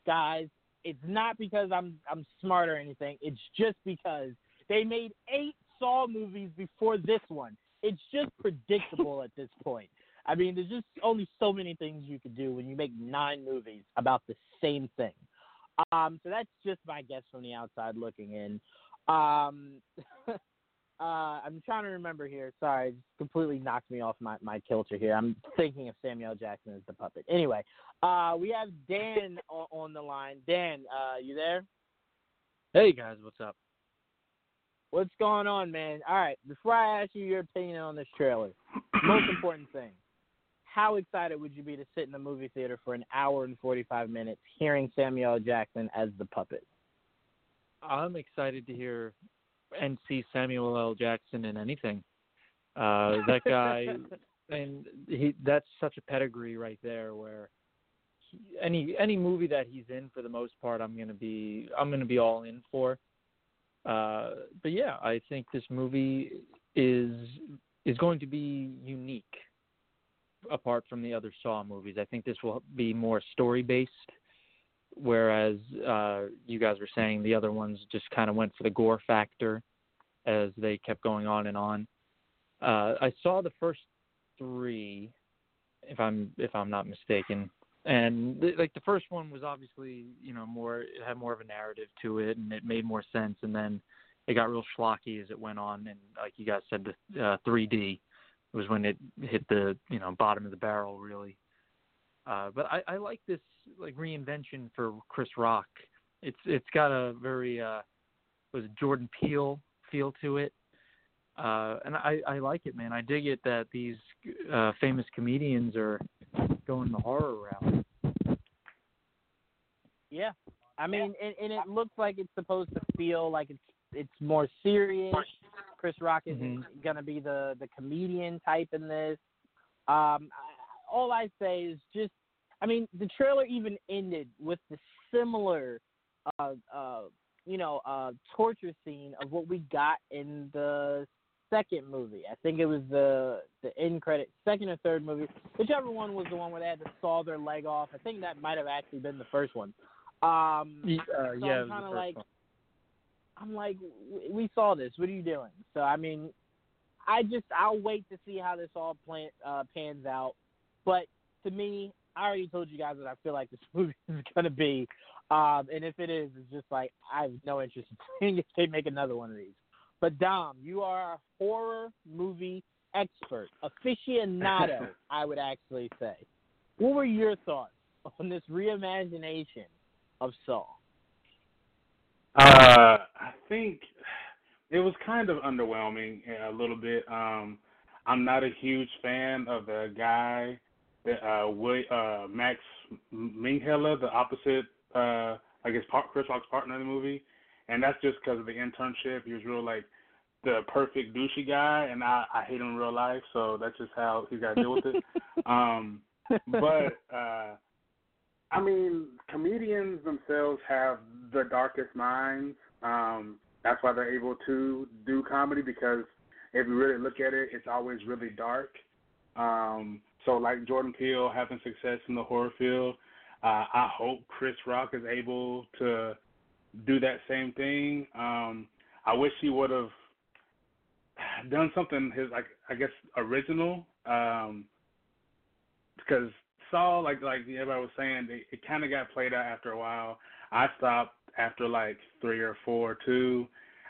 guys, it's not because I'm I'm smart or anything. It's just because they made eight Saw movies before this one. It's just predictable at this point. I mean, there's just only so many things you could do when you make nine movies about the same thing. Um, so that's just my guess from the outside looking in. Um, uh, I'm trying to remember here. Sorry, it just completely knocked me off my, my kilter here. I'm thinking of Samuel Jackson as the puppet. Anyway, uh, we have Dan on, on the line. Dan, uh, you there? Hey guys, what's up? What's going on, man? All right, before I ask you your opinion on this trailer, most important thing. How excited would you be to sit in the movie theater for an hour and 45 minutes hearing Samuel L. Jackson as the puppet? I'm excited to hear and see Samuel L. Jackson in anything. Uh, that guy, and he that's such a pedigree right there. Where he, any any movie that he's in, for the most part, I'm gonna be I'm gonna be all in for. Uh, but yeah, I think this movie is is going to be unique. Apart from the other Saw movies. I think this will be more story based, whereas uh, you guys were saying the other ones just kind of went for the gore factor as they kept going on and on. Uh, I saw the first three, if I'm if I'm not mistaken, and th- like the first one was obviously you know more it had more of a narrative to it and it made more sense, and then it got real schlocky as it went on, and like you guys said, the uh, 3D was when it hit the you know bottom of the barrel really. Uh, but I, I like this like reinvention for Chris Rock. It's it's got a very uh, was it Jordan Peele feel to it, uh, and I I like it, man. I dig it that these uh, famous comedians are going the horror route. Yeah, I mean, and, and it looks like it's supposed to feel like it's it's more serious. Chris Rock is Mhm. gonna be the the comedian type in this. Um, all I say is just, I mean, the trailer even ended with the similar, uh, uh, you know, uh, torture scene of what we got in the second movie. I think it was the the end credit second or third movie, whichever one was the one where they had to saw their leg off. I think that might have actually been the first one. Um, uh, so yeah, it I'm was the kind of like, one. I'm like, we saw this. What are you doing? So I mean, I just I'll wait to see how this all plan, uh, pans out. But to me, I already told you guys what I feel like this movie is gonna be. Um, and if it is, it's just like I have no interest in seeing if they make another one of these. But Dom, you are a horror movie expert, aficionado, I would actually say. What were your thoughts on this reimagination of Saw? Uh, I think it was kind of underwhelming a little bit. Um, I'm not a huge fan of the guy, that, uh, uh, Max Minghella, the opposite, uh, I guess, Chris Rock's partner in the movie, and that's just because of the internship. He was real like the perfect douchey guy, and I I hate him in real life, so that's just how he's got to deal with it. um, but uh, I mean, comedians themselves have the darkest minds. Um, that's why they're able to do comedy because if you really look at it, it's always really dark. Um, so, like Jordan Peele having success in the horror field, uh, I hope Chris Rock is able to do that same thing. Um, I wish he would have done something his like I guess original. Um, because Saw, like like everybody was saying, it, it kind of got played out after a while. I stopped after like three or four, or two.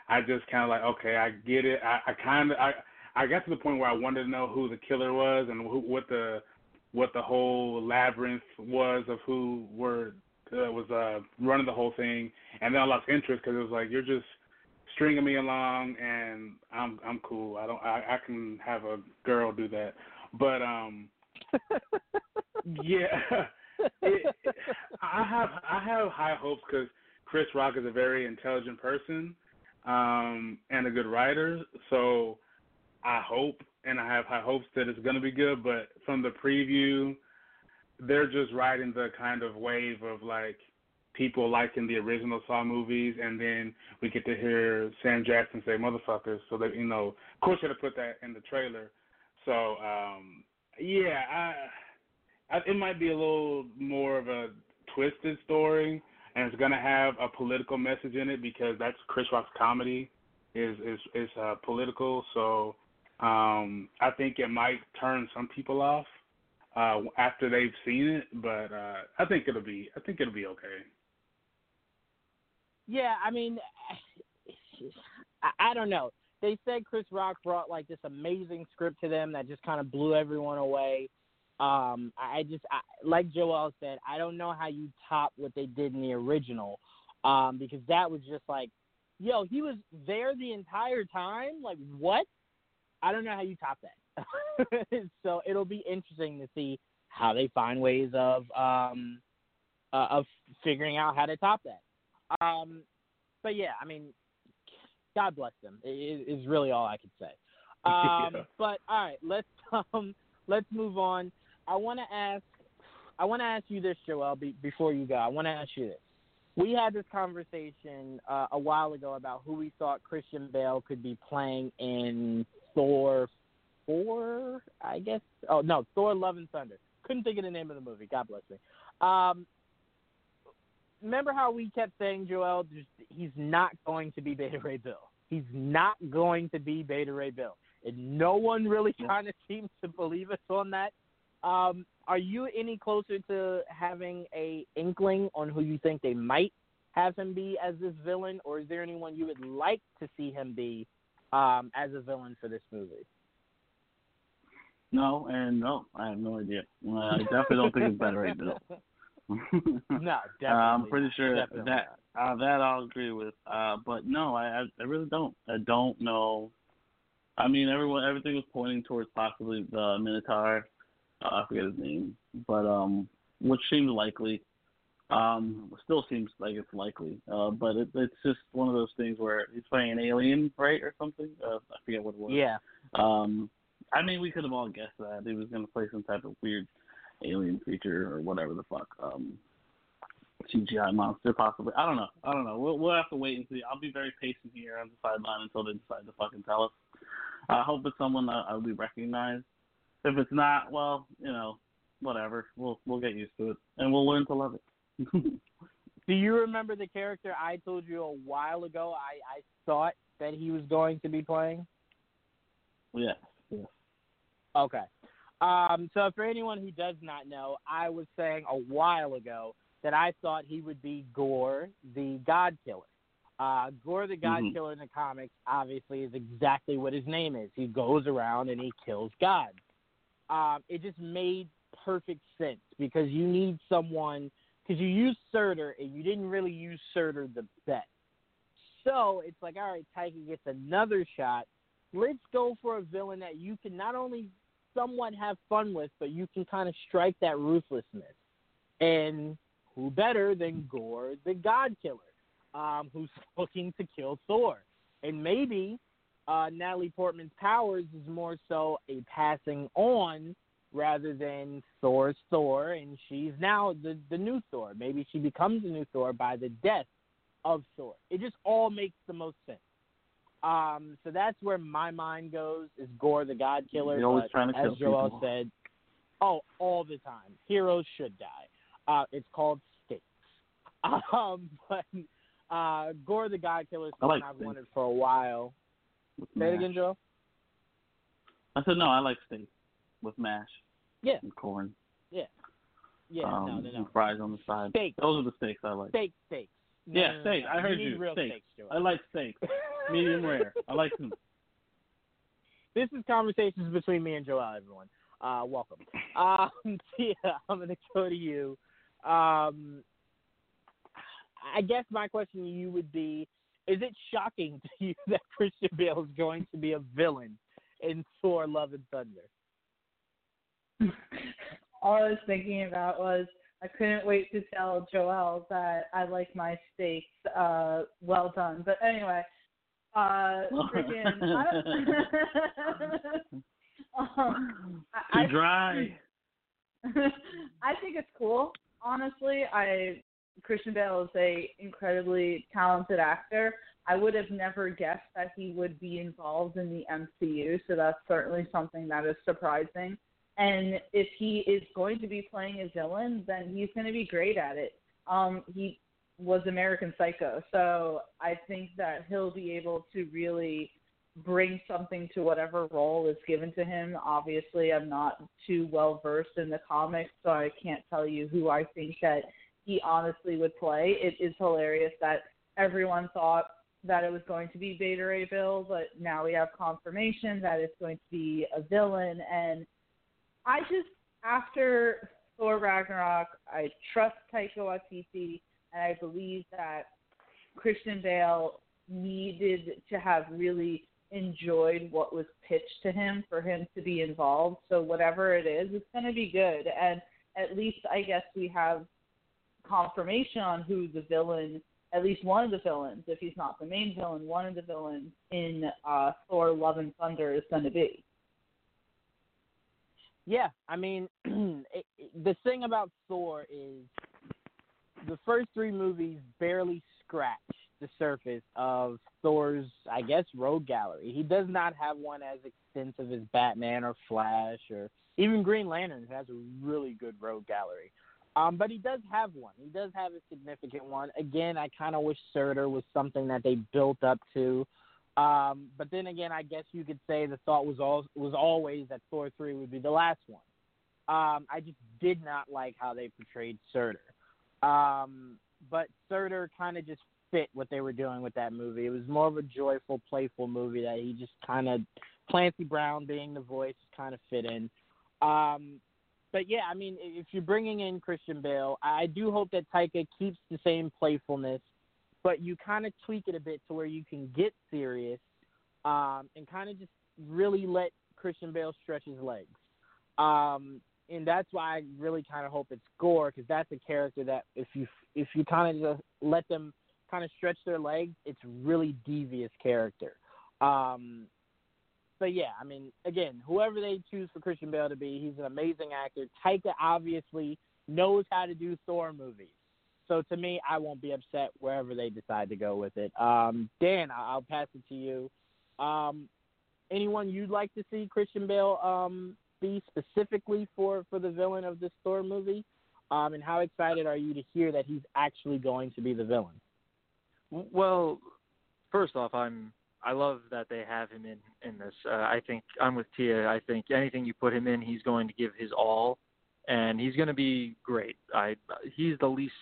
I just kind of like, okay, I get it. I, I kind of I I got to the point where I wanted to know who the killer was and who, what the what the whole labyrinth was of who were uh, was uh running the whole thing, and then I lost interest because it was like you're just stringing me along, and I'm I'm cool. I don't I, I can have a girl do that, but um yeah, it, I have I have high hopes because Chris Rock is a very intelligent person um, and a good writer. So I hope and I have high hopes that it's going to be good. But from the preview, they're just riding the kind of wave of like people liking the original Saw movies, and then we get to hear Sam Jackson say "motherfuckers." So that you know, of course, you had to put that in the trailer. So um, yeah, I, I it might be a little more of a twisted story, and it's gonna have a political message in it because that's Chris Rock's comedy is is is uh, political. So um, I think it might turn some people off uh, after they've seen it, but uh, I think it'll be I think it'll be okay. Yeah, I mean, I, I don't know. They said Chris Rock brought like this amazing script to them that just kind of blew everyone away. Um, I just I, like Joel said, I don't know how you top what they did in the original, um, because that was just like, yo, he was there the entire time. Like what? I don't know how you top that. so it'll be interesting to see how they find ways of um, uh, of figuring out how to top that. Um, but yeah, I mean, God bless them. Is, is really all I could say. Um, Yeah. But all right, let's um, let's move on. I want to ask, I want to ask you this, Joel, be, before you go. I want to ask you this. We had this conversation uh, a while ago about who we thought Christian Bale could be playing in Thor Thor, I guess. Oh no, Thor: Love and Thunder. Couldn't think of the name of the movie. God bless me. Um, remember how we kept saying Joel? Just, he's not going to be Beta Ray Bill. He's not going to be Beta Ray Bill, and no one really kind of seems to believe us on that. Um, are you any closer to having a inkling on who you think they might have him be as this villain, or is there anyone you would like to see him be um, as a villain for this movie? No, and no, I have no idea. I definitely don't think it's Beta Ray Bill. no, definitely. I'm pretty not. sure Definitely that uh, that I'll agree with. Uh, but no, I I I really don't. I don't know. I mean, everyone everything was pointing towards possibly the Minotaur. Uh, I forget his name, but um, which seems likely. Um, still seems like it's likely. Uh, but it, it's just one of those things where he's playing an alien, right, or something. Uh, I forget what it was. Yeah. Um, I mean, we could have all guessed that he was going to play some type of weird alien creature or whatever the fuck. Um, CGI monster, possibly. I don't know. I don't know. We'll we'll have to wait and see. I'll be very patient here on the sideline until they decide to fucking tell us. I hope it's someone that I'll be recognized. If it's not, well, you know, whatever. We'll we'll get used to it and we'll learn to love it. Do you remember the character I told you a while ago? I I thought that he was going to be playing. yes. Yes. Okay. Um, so for anyone who does not know, I was saying a while ago that I thought he would be Gorr, the God Killer. Uh, Gorr, the God Mhm. Killer in the comics, obviously is exactly what his name is. He goes around and he kills gods. Um, it just made perfect sense because you need someone because you used Surtur and you didn't really use Surtur the best. So it's like, all right, Taika gets another shot. Let's go for a villain that you can not only somewhat have fun with, but you can kind of strike that ruthlessness. And who better than Gorr, the God Killer, um, who's looking to kill Thor? And maybe uh, Natalie Portman's powers is more so a passing on rather than Thor's Thor, and she's now the the new Thor. Maybe she becomes the new Thor by the death of Thor. It just all makes the most sense. Um, so that's where my mind goes is Gorr the God Killer. You're always trying to as kill Joel people. said, oh, all the time. Heroes should die. Uh, it's called stakes. Um, but uh, Gorr the God Killer is I like something I've steak. wanted for a while. Say it again, Joe. I said no. I like steak with mash. Yeah. And corn. Yeah. Yeah, um, no, no, no. And fries on the side. Steak. Those are the steaks I like. Steak, steaks. No, yeah, no, no, steak. no. I heard you. you. Real steak. steaks, I like steak. Medium rare. I like them. This is conversations between me and Joel, everyone. Uh, welcome. Um, Tia, I'm going to go to you. Um, I guess my question to you would be Is it shocking to you that Christian Bale is going to be a villain in Thor Love and Thunder? All I was thinking about was I couldn't wait to tell Joel that I like my steaks uh well done. But anyway, uh freaking I don't, um, I, Too dry. I think it's cool. Honestly, I Christian Bale is a incredibly talented actor. I would have never guessed that he would be involved in the MCU, so that's certainly something that is surprising. And if he is going to be playing a villain, then he's going to be great at it. Um, he was American Psycho, so I think that he'll be able to really bring something to whatever role is given to him. Obviously, I'm not too well versed in the comics, so I can't tell you who I think that he honestly would play. It is hilarious that everyone thought that it was going to be Beta Ray Bill, but now we have confirmation that it's going to be a villain. And I just, after Thor Ragnarok, I trust Taika Waititi, and I believe that Christian Bale needed to have really enjoyed what was pitched to him for him to be involved. So whatever it is, it's going to be good. And at least I guess we have confirmation on who the villain, at least one of the villains, if he's not the main villain, one of the villains in uh, Thor: Love and Thunder is going to be. Yeah, I mean, the thing about Thor is the first three movies barely scratch the surface of Thor's, I guess, rogue gallery. He does not have one as extensive as Batman or Flash or even Green Lantern has a really good rogue gallery. Um, but he does have one. He does have a significant one. Again, I kind of wish Surtur was something that they built up to. Um, but then again, I guess you could say the thought was all was always that Thor three would be the last one. Um, I just did not like how they portrayed Surtur. Um, but Surtur kind of just fit what they were doing with that movie. It was more of a joyful, playful movie that he just kind of Clancy Brown being the voice kind of fit in. Um, but yeah, I mean, if you're bringing in Christian Bale, I do hope that Taika keeps the same playfulness, but you kind of tweak it a bit to where you can get serious um, and kind of just really let Christian Bale stretch his legs. Um, and that's why I really kind of hope it's Gorr because that's a character that if you if you kind of just let them kind of stretch their legs, it's really devious character. Um, but yeah, I mean, again, whoever they choose for Christian Bale to be, he's an amazing actor. Taika obviously knows how to do Thor movies. So to me, I won't be upset wherever they decide to go with it. Um, Dan, I'll pass it to you. Um, anyone you'd like to see Christian Bale um, be specifically for, for the villain of this Thor movie? Um, and how excited are you to hear that he's actually going to be the villain? Well, first off, I'm I love that they have him in in this. Uh, I think I'm with Tia. I think anything you put him in, he's going to give his all, and he's going to be great. I he's the least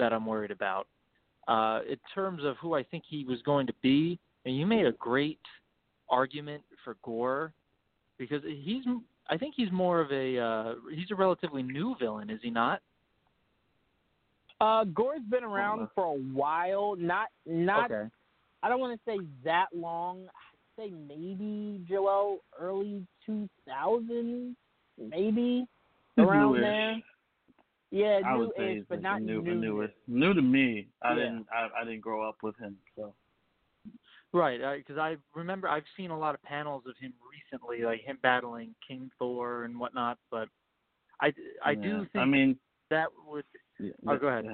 that I'm worried about. Uh, in terms of who I think he was going to be, and you made a great argument for Gorr because he's I think he's more of a uh, he's a relatively new villain, is he not? Uh, Gorr's been around for a while. Not not okay. I don't want to say that long. I'd say maybe Joel early two thousands, maybe around there. Yeah, I would new say but not new, new. new, new to me. I Yeah. didn't I, I didn't grow up with him, so Right, because I remember I've seen a lot of panels of him recently, like him battling King Thor and whatnot. But I, I yeah. do think I mean, that would. yeah, Oh, go ahead.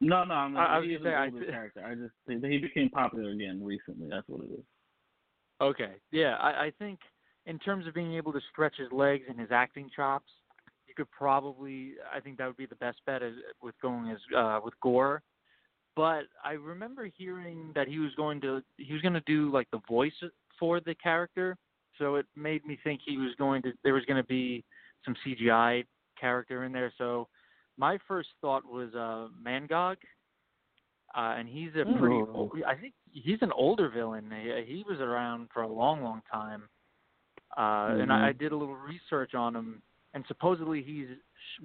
No, no, I'm I- I was say, I character. I just think that he became popular again recently. That's what it is. Okay, yeah, I, I think in terms of being able to stretch his legs and his acting chops, you could probably. I think that would be the best bet as, with going as uh, with Gorr. But I remember hearing that he was going to he was going to do like the voice for the character, so it made me think he was going to there was going to be some CGI character in there. So my first thought was uh, Mangog, uh, and he's a pretty. Ooh. Old, I think he's an older villain. He, he was around for a long, long time. Uh, And I, I Mhm. did a little research on him, and supposedly he's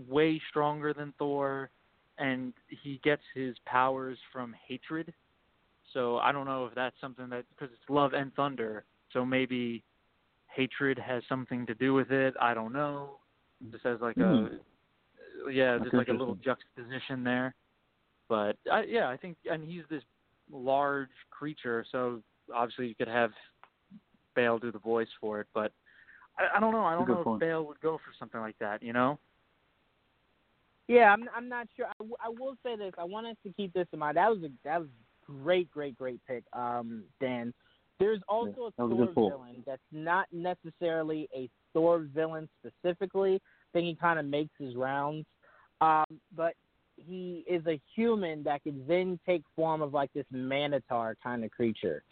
way stronger than Thor, and he gets his powers from hatred. So I don't know if that's something that because it's love and thunder, so maybe hatred has something to do with it. I don't know. Just as like a hmm. yeah, That's just like a little juxtaposition there. But I, yeah, I think, and he's this large creature, so obviously you could have Bale do the voice for it. But I, I don't know. I don't know point. if Bale would go for something like that. You know? Yeah, I'm I'm not sure. I, w- I will say this. I want us to keep this in mind. That was a that was great, great, great pick, um, Dan. There's also that was a a good Thor pull. villain that's not necessarily a Thor villain specifically. I think he kind of makes his rounds, um, but he is a human that can then take form of like this Minotaur kind of creature.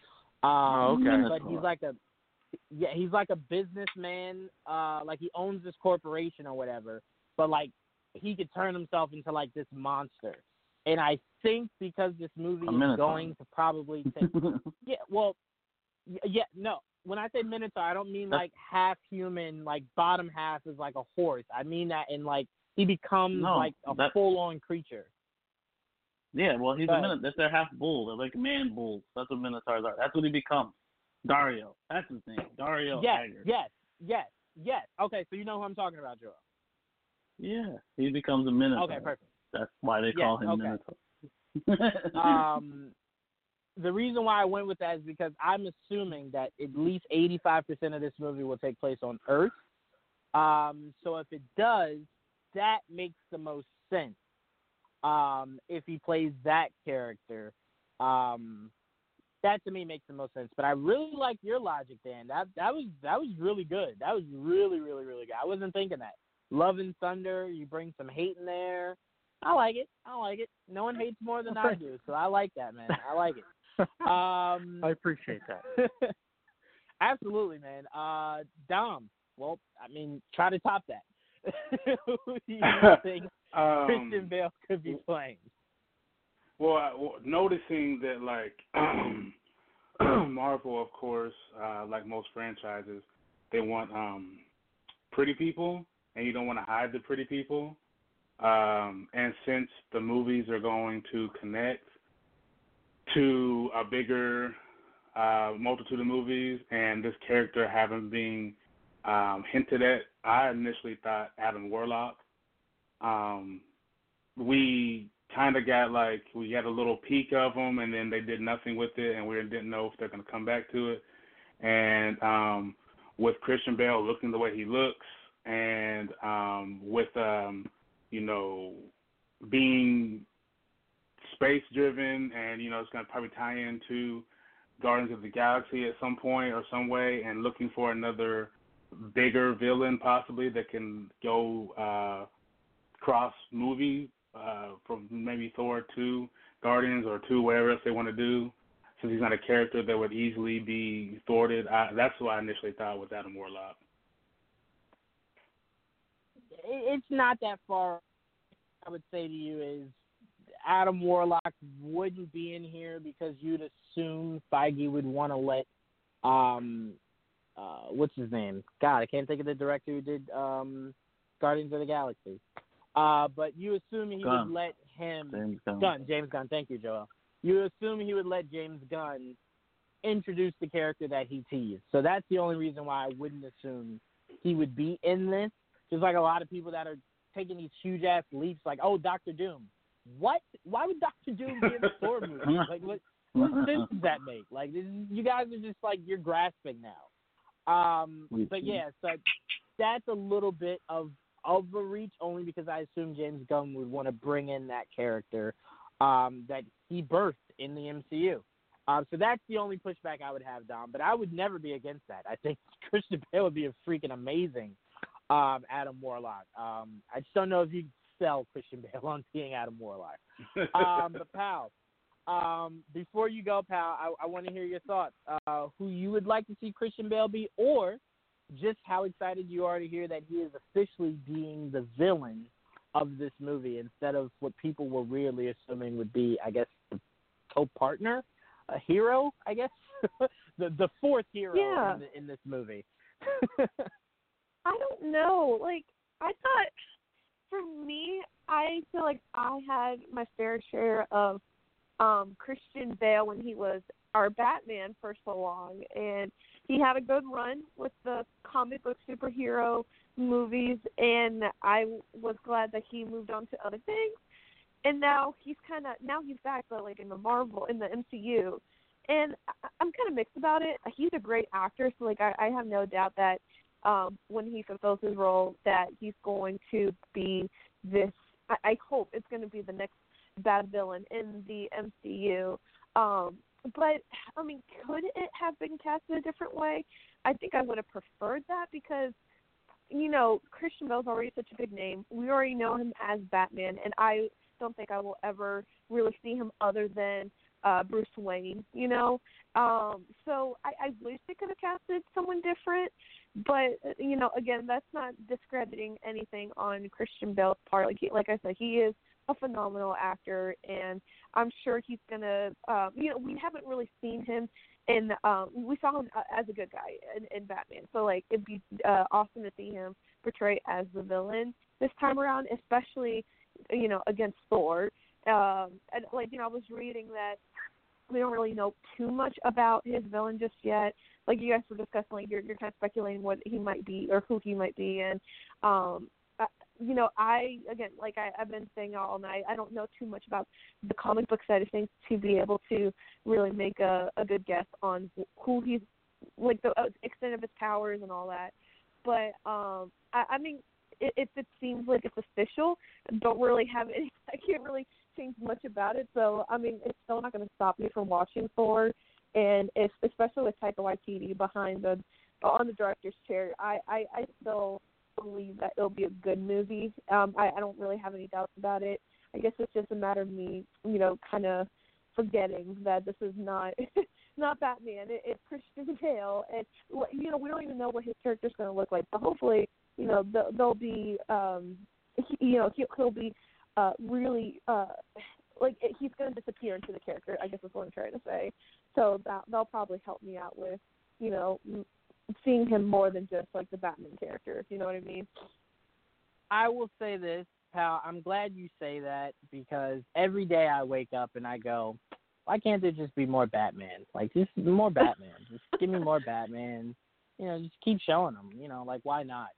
Um, Oh, okay. But he's like a yeah, he's like a businessman. Uh, like he owns this corporation or whatever. But like he could turn himself into like this monster. And I think because this movie is going to probably take yeah, well, yeah, no. When I say Minotaur, I don't mean like half human, like bottom half is like a horse. I mean that in like he becomes No, like a that- full on creature. yeah, well, he's But- a minotaur. That's their half bull. They're like man bulls. That's what minotaurs are. That's what he becomes. Dario. That's his name. Dario yes, Agger. yes, yes, yes. Okay, so you know who I'm talking about, Joel. Yeah, he becomes a minotaur. Okay, perfect. That's why they Yeah, call him okay. Minotaur. um, the reason why I went with that is because I'm assuming that at least 85% of this movie will take place on Earth. Um, so if it does, that makes the most sense. um, if he plays that character. Um, that to me makes the most sense. But I really like your logic, Dan. That that was that was really good. That was really really really good. I wasn't thinking that. Love and Thunder. You bring some hate in there. I like it. I like it. No one hates more than I do, so I like that, man. I like it. Um, I appreciate that. absolutely, man. Uh, Dom. Well, I mean, try to top that. Who do you think Um, Christian Bale could be playing? Well, I- well, noticing that like Marvel, of course, uh, like most franchises, they want um pretty people, and you don't want to hide the pretty people. Um, and since the movies are going to connect to a bigger uh, multitude of movies, and this character having been um, hinted at, I initially thought Adam Warlock. Um, we kind of got like we got a little peek of them, and then they did nothing with it, and we didn't know if they're going to come back to it. And um, with Christian Bale looking the way he looks, and um, with um, you know being space driven, and you know it's going to probably tie into Guardians of the Galaxy at some point or some way, and looking for another bigger villain possibly that can go uh, cross movie uh, from maybe Thor to Guardians or to whatever else they want to do. Since he's not a character that would easily be thwarted, I, that's what I initially thought was Adam Warlock. It's not that far. I would say to you is Adam Warlock wouldn't be in here because you'd assume Feige would want to let um uh what's his name? God, I can't think of the director who did um Guardians of the Galaxy. Uh but you assume he Gunn. would let him James Gunn. Gunn, James Gunn, thank you, Joel. You assume he would let James Gunn introduce the character that he teased. So that's the only reason why I wouldn't assume he would be in this. Just like a lot of people that are taking these huge ass leaps like, Oh, Doctor Doom. What? Why would Doctor Doom be in the Thor movie? Like what what sense does that make? Like this is, you guys are just like you're grasping now. Um but yeah, so that's a little bit of of a reach only because I assume James Gunn would want to bring in that character um, that he birthed in the MCU. Um, so that's the only pushback I would have, Dom. But I would never be against that. I think Christian Bale would be a freaking amazing um, Adam Warlock. Um, I just don't know if you'd sell Christian Bale on being Adam Warlock. Um, but pal, um, before you go, pal, I, I want to hear your thoughts. Uh, who you would like to see Christian Bale be, or just how excited you are to hear that he is officially being the villain of this movie instead of what people were really assuming would be, I guess, the co-partner, a hero, I guess, the the fourth hero Yeah. in, the, in this movie. I don't know. Like I thought for me, I feel like I had my fair share of um Christian Bale when he was our Batman for so long and he had a good run with the comic book superhero movies and I was glad that he moved on to other things. And now he's kind of now he's back but like in the Marvel in the MCU. And I'm kind of mixed about it. He's a great actor, so like I, I have no doubt that um, when he fulfills his role that he's going to be this. I, I hope it's going to be the next bad villain in the MCU. Um, but I mean, could it have been cast in a different way? I think I would have preferred that because you know Christian Bale's already such a big name. We already know him as Batman, and I don't think I will ever really see him other than uh Bruce Wayne, you know. Um so I, I wish they could have casted someone different, but you know, again, that's not discrediting anything on Christian Bale's part. Like like I said, he is a phenomenal actor, and I'm sure he's gonna. Um, you know, we haven't really seen him in. Um, we saw him uh, as a good guy in, in Batman, so like it'd be uh, awesome to see him portray as the villain this time around, especially you know against Thor. Um, and like you know, I was reading that we don't really know too much about his villain just yet. Like you guys were discussing, like you're you're kind of speculating what he might be or who he might be, and um, you know, I again, like I, I've been saying all night, I don't know too much about the comic book side of things to be able to really make a a good guess on who he's like the uh, extent of his powers and all that. But um, I, I mean, if it seems like it's official, don't really have any. I can't really change much about it. So I mean, it's still not going to stop me from watching Thor, and if especially with Taika Waititi behind the on the director's chair, I I, I still believe that it'll be a good movie. Um, I, I don't really have any doubts about it. I guess it's just a matter of me, you know, kind of forgetting that this is not not Batman. It, it's Christian Bale, and you know we don't even know what his character's going to look like. But hopefully, you know, they'll, they'll be, um, he, you know, he'll, he'll be uh, really uh, like he's going to disappear into the character. I guess is what I'm trying to say. So that they'll probably help me out with, you know, seeing him more than just like the Batman character. If you know what I mean. I will say this, pal. I'm glad you say that because every day I wake up and I go, why can't there just be more Batman? Like just more Batman. just give me more Batman. You know, just keep showing them. You know, like why not?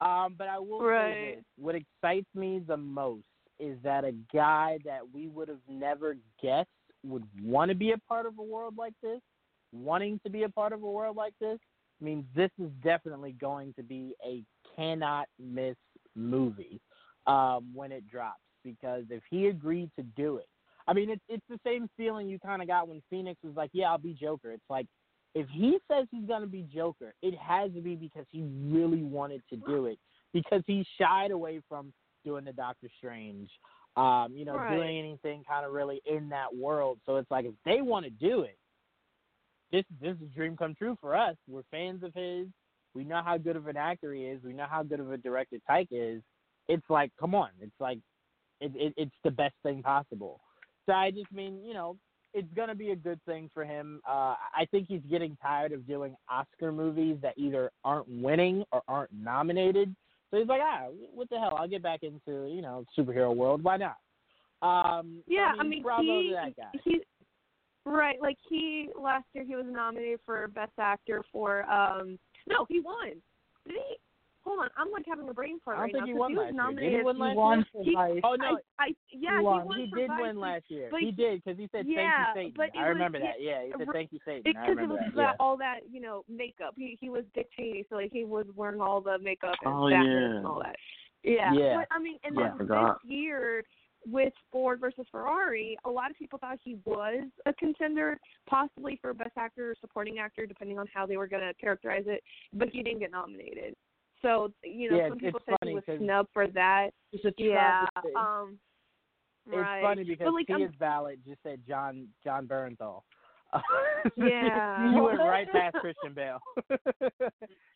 Um, but I will say Right. this: what excites me the most is that a guy that we would have never guessed would want to be a part of a world like this, wanting to be a part of a world like this, means this is definitely going to be a cannot miss movie um, when it drops. Because if he agreed to do it, I mean, it's it's the same feeling you kind of got when Phoenix was like, "Yeah, I'll be Joker." It's like if he says he's gonna be Joker, it has to be because he really wanted to do it. Because he shied away from doing the Doctor Strange, um, you know, Right. doing anything kind of really in that world. So it's like if they want to do it, this this is a dream come true for us. We're fans of his. We know how good of an actor he is. We know how good of a director Taika is. It's like, come on. It's like, it, it it's the best thing possible. So I just mean, you know, it's gonna be a good thing for him. Uh, I think he's getting tired of doing Oscar movies that either aren't winning or aren't nominated. So he's like, ah, what the hell? I'll get back into you know superhero world. Why not? Um, so, Yeah, I mean, he to that guy. he right like he last year he was nominated for best actor for um no he won did he hold on I'm like having a brain fart I don't right think now he 'cause won he was last year. nominated he win last won year? for He- Vice. Oh no, I, I yeah He won. he won he did Vice, win last year. but he he- did because he said yeah, thank you, but Satan. it I remember yeah, that. Yeah, he said thank you, Satan. I because it was that. that, Yeah. all that you know makeup. He he was Dick Cheney, so like he was wearing all the makeup and Oh, yeah. and all that. Yeah, Yeah. but I mean, and Yeah, then this year with Ford versus Ferrari, a lot of people thought he was a contender, possibly for best actor or supporting actor, depending on how they were going to characterize it. But he didn't get nominated. So you know, Yeah, some people said he was snubbed for that. It's a Yeah. Um. It's right. funny because but like, I'm- Tia's ballot just said Jon Jon Bernthal. Yeah. she went right past Christian Bale.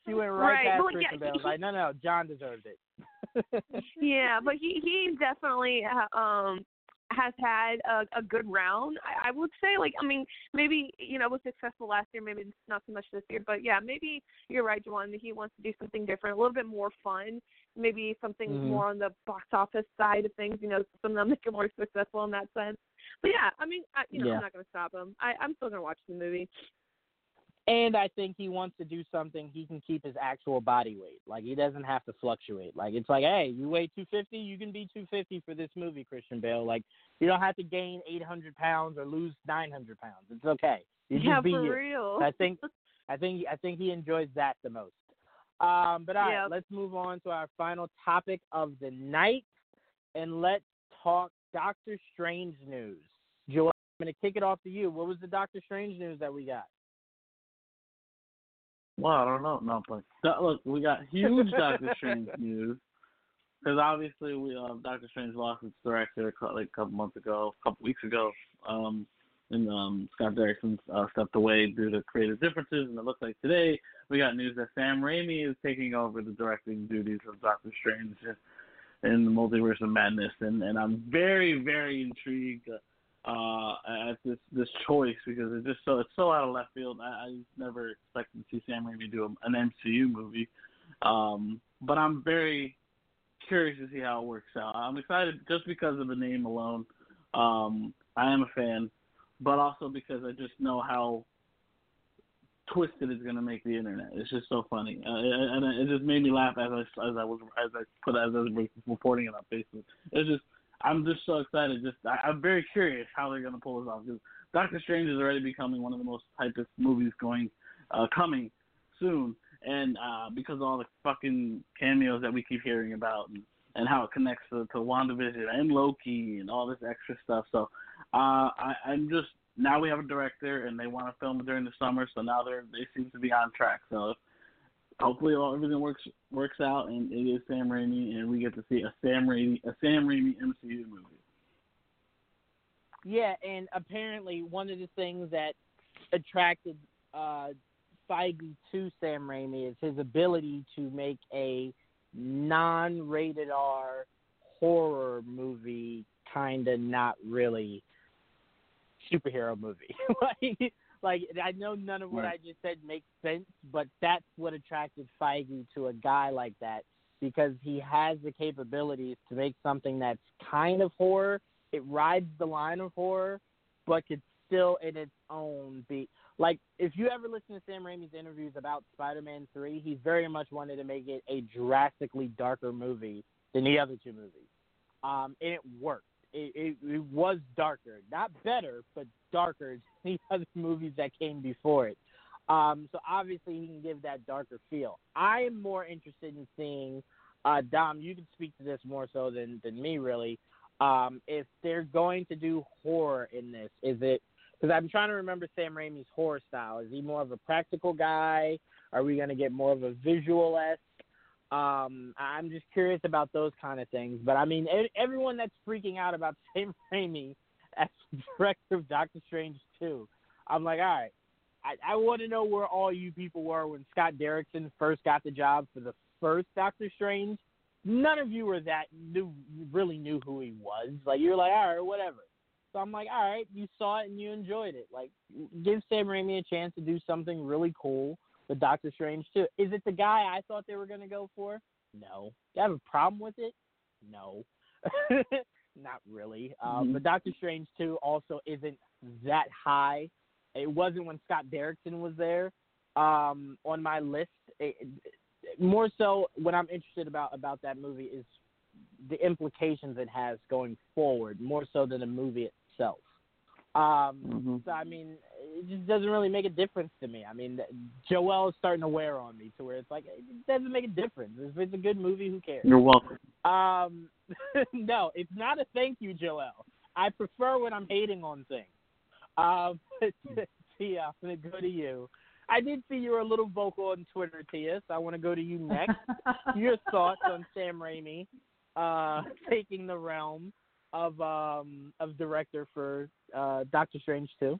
she went right, Right, past yeah, Christian Bale. he- like, no, no, Jon deserved it. yeah, but he he definitely uh, um has had a, a good round. I, I would say, like, I mean, maybe you know was successful last year, maybe not so much this year, but yeah, maybe you're right. That he wants to do something different, a little bit more fun, maybe something Mhm. more on the box office side of things. You know, something that make it more successful in that sense. But yeah, I mean, I, you know, Yeah. I'm not going to stop him. I, I'm still going to watch the movie. And I think he wants to do something he can keep his actual body weight. Like he doesn't have to fluctuate. Like it's like, hey, you weigh 250, you can be 250 for this movie, Christian Bale. Like you don't have to gain 800 pounds or lose 900 pounds. It's okay. You just yeah, be for you. real. I think I think I think he enjoys that the most. Um, but all right, Yeah. let's move on to our final topic of the night, and let's talk Doctor Strange news. Joel, I'm going to kick it off to you. What was the Doctor Strange news that we got? Well, I don't know. No, but look, we got huge Doctor Strange news because obviously we uh, Doctor Strange lost its director like a couple months ago, a couple weeks ago, um, and um, Scott Derrickson uh, stepped away due to creative differences. And it looks like today we got news that Sam Raimi is taking over the directing duties of Doctor Strange in the Multiverse of Madness, and and I'm very very intrigued. Uh, at this this choice because it's just so it's so out of left field. I, I never expected to see Sam Raimi do an MCU movie, um, but I'm very curious to see how it works out. I'm excited just because of the name alone. Um, I am a fan, but also because I just know how twisted it's going to make the internet. It's just so funny, uh, and it just made me laugh as I as I was as I put as I was reporting it on Facebook. It's just I'm just so excited. Just I, I'm very curious how they're going to pull this off because Doctor Strange is already becoming one of the most hypest movies going uh, coming soon, and uh, because of all the fucking cameos that we keep hearing about, and, and how it connects to, to WandaVision and Loki and all this extra stuff. So uh, I, I'm just now we have a director, and they want to film during the summer, so now they're they seem to be on track. So hopefully all everything works works out, and it is Sam Raimi, and we get to see a Sam Raimi a Sam Raimi MCU movie. Yeah, and apparently one of the things that attracted uh, Feige to Sam Raimi is his ability to make a non-rated R horror movie, kind of not really superhero movie. like, like I know none of what Right. I just said makes sense, but that's what attracted Feige to a guy like that because he has the capabilities to make something that's kind of horror. It rides the line of horror, but could still in its own be like if you ever listen to Sam Raimi's interviews about Spider-Man 3, he very much wanted to make it a drastically darker movie than the other two movies. Um, and it worked. It, it, it was darker, not better, but darker than the other movies that came before it. Um, so obviously he can give that darker feel. I am more interested in seeing uh, Dom. You can speak to this more so than than me, really. Um, if they're going to do horror in this, is it because I'm trying to remember Sam Raimi's horror style. Is he more of a practical guy? Are we going to get more of a visual esque? Um, I'm just curious about those kind of things. But I mean, everyone that's freaking out about Sam Raimi as director of Doctor Strange 2, I'm like, all right, I, I want to know where all you people were when Scott Derrickson first got the job for the first Doctor Strange. None of you were that knew really knew who he was. Like you're like, all right, whatever. So I'm like, all right, you saw it and you enjoyed it. Like, give Sam Raimi a chance to do something really cool with Doctor Strange too. Is it the guy I thought they were gonna go for? No. Do I have a problem with it? No. Not really. Um, Mhm. But Doctor Strange two also isn't that high. It wasn't when Scott Derrickson was there um, on my list. It, it- more so, what I'm interested about about that movie is the implications it has going forward, more so than the movie itself. Um, Mhm. So I mean, it just doesn't really make a difference to me. I mean, Joel is starting to wear on me to where it's like it doesn't make a difference. If it's a good movie, who cares? You're welcome. Um, no, it's not a thank you, Joel. I prefer when I'm hating on things. Um, Tia, I'm gonna go to you. I did see you were a little vocal on Twitter, Tia, so I want to go to you next. Your thoughts on Sam Raimi uh, taking the realm of um, of director for uh, Doctor Strange 2?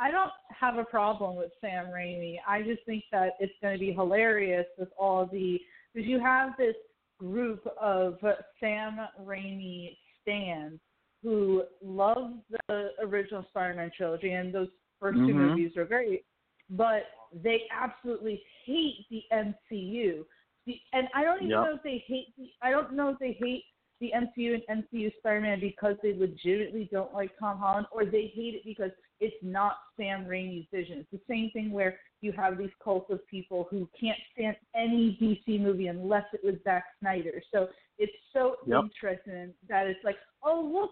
I don't have a problem with Sam Raimi. I just think that it's going to be hilarious with all the because you have this group of Sam Raimi stands who love the original Spider-Man trilogy, and those 1st two Mhm. movies are great, but they absolutely hate the MCU. The, and I don't even Yep. know if they hate. The, I don't know if they hate the MCU and MCU Spider-Man because they legitimately don't like Tom Holland, or they hate it because it's not Sam Raimi's vision. It's the same thing where you have these cults of people who can't stand any DC movie unless it was Zack Snyder. So it's so Yep. interesting that it's like, oh look,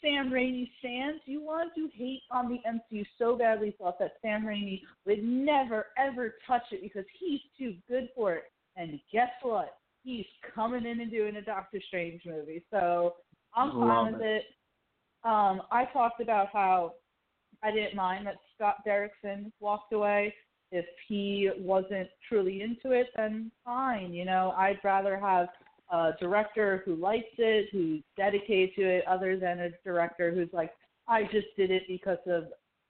Sam Raimi stands. You want to hate on the MCU so badly, thought that Sam Raimi would never ever touch it because he's too good for it. And guess what? He's coming in and doing a Doctor Strange movie. So I'm fine with it. it. Um, I talked about how I didn't mind that Scott Derrickson walked away. If he wasn't truly into it, then fine. You know, I'd rather have a director who likes it, who's dedicated to it, other than a director who's like, I just did it because of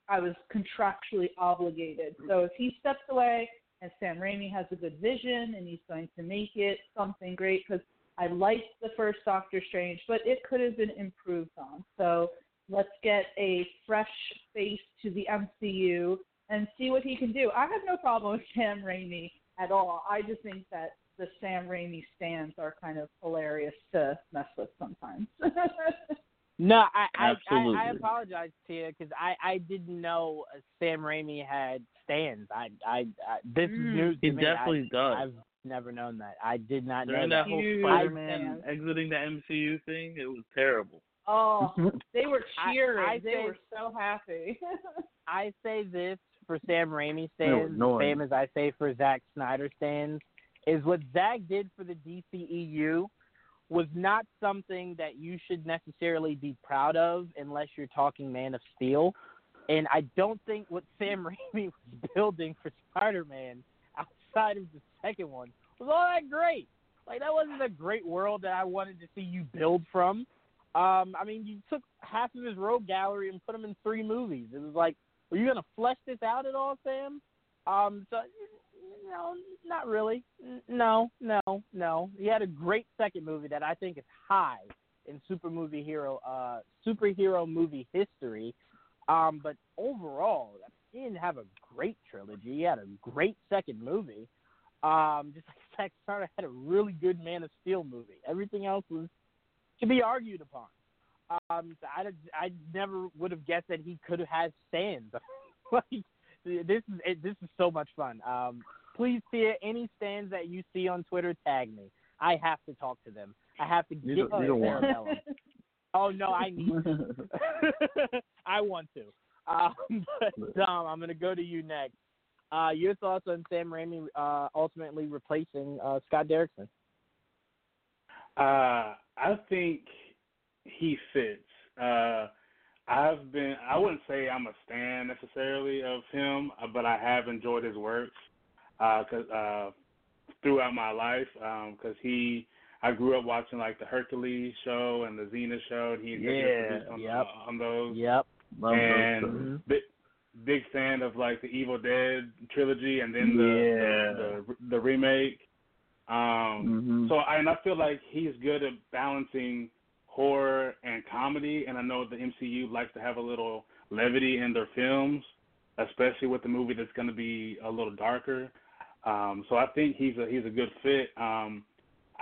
I was contractually obligated. So if he steps away and Sam Raimi has a good vision and he's going to make it something great, because I liked the first Doctor Strange, but it could have been improved on. So let's get a fresh face to the MCU and see what he can do. I have no problem with Sam Raimi at all. I just think that the Sam Raimi stands are kind of hilarious to mess with sometimes. No, I I, I, I Absolutely. apologize, Tia, because I I didn't know uh, Sam Raimi had stands. I I, I this is Mm. news to He me. definitely I, does. I've never known that. I did not During know that that. whole Huge Spider-Man exiting the MCU thing, it was terrible. Oh, they were cheering. I they say- were so happy. I say this for Sam Raimi They were stands, annoying. same as I say for Zack Snyder stands, is what Zack did for the DCEU was not something that you should necessarily be proud of unless you're talking Man of Steel. And I don't think what Sam Raimi was building for Spider-Man outside of the second one was all that great. Like that wasn't a great world that I wanted to see you build from. Um, I mean, you took half of his rogue gallery and put him in three movies. It was like, were you gonna flesh this out at all, Sam? Um, so no, not really. No, no, no. He had a great second movie that I think is high in super movie hero, uh, superhero movie history. Um, but overall, he didn't have a great trilogy. He had a great second movie. Um, just like Zack Snyder had a really good Man of Steel movie. Everything else was to be argued upon. Um, I, I never would have guessed that he could have had stands. like this is it, this is so much fun. Um, please see any stands that you see on Twitter, tag me. I have to talk to them. I have to get you don't want their melon. Oh no, I need. to. I want to. Um, but Dom, I'm going to go to you next. Uh, your thoughts on Sam Raimi uh, ultimately replacing uh, Scott Derrickson? Uh, I think he fits. Uh, I've been, I wouldn't say I'm a stan necessarily of him, uh, but I have enjoyed his works uh, 'cause, uh, throughout my life because he, I grew up watching like the Hercules show and the Xena show, and he Yeah, on, yep. on those. Yep. Love those and shows. big, big fan of like the Evil Dead trilogy, and then the Yeah. the, the, the remake. Um, Mhm. So I, and I feel like he's good at balancing horror and comedy, and I know the MCU likes to have a little levity in their films, especially with the movie that's going to be a little darker. Um, so I think he's a he's a good fit. Um,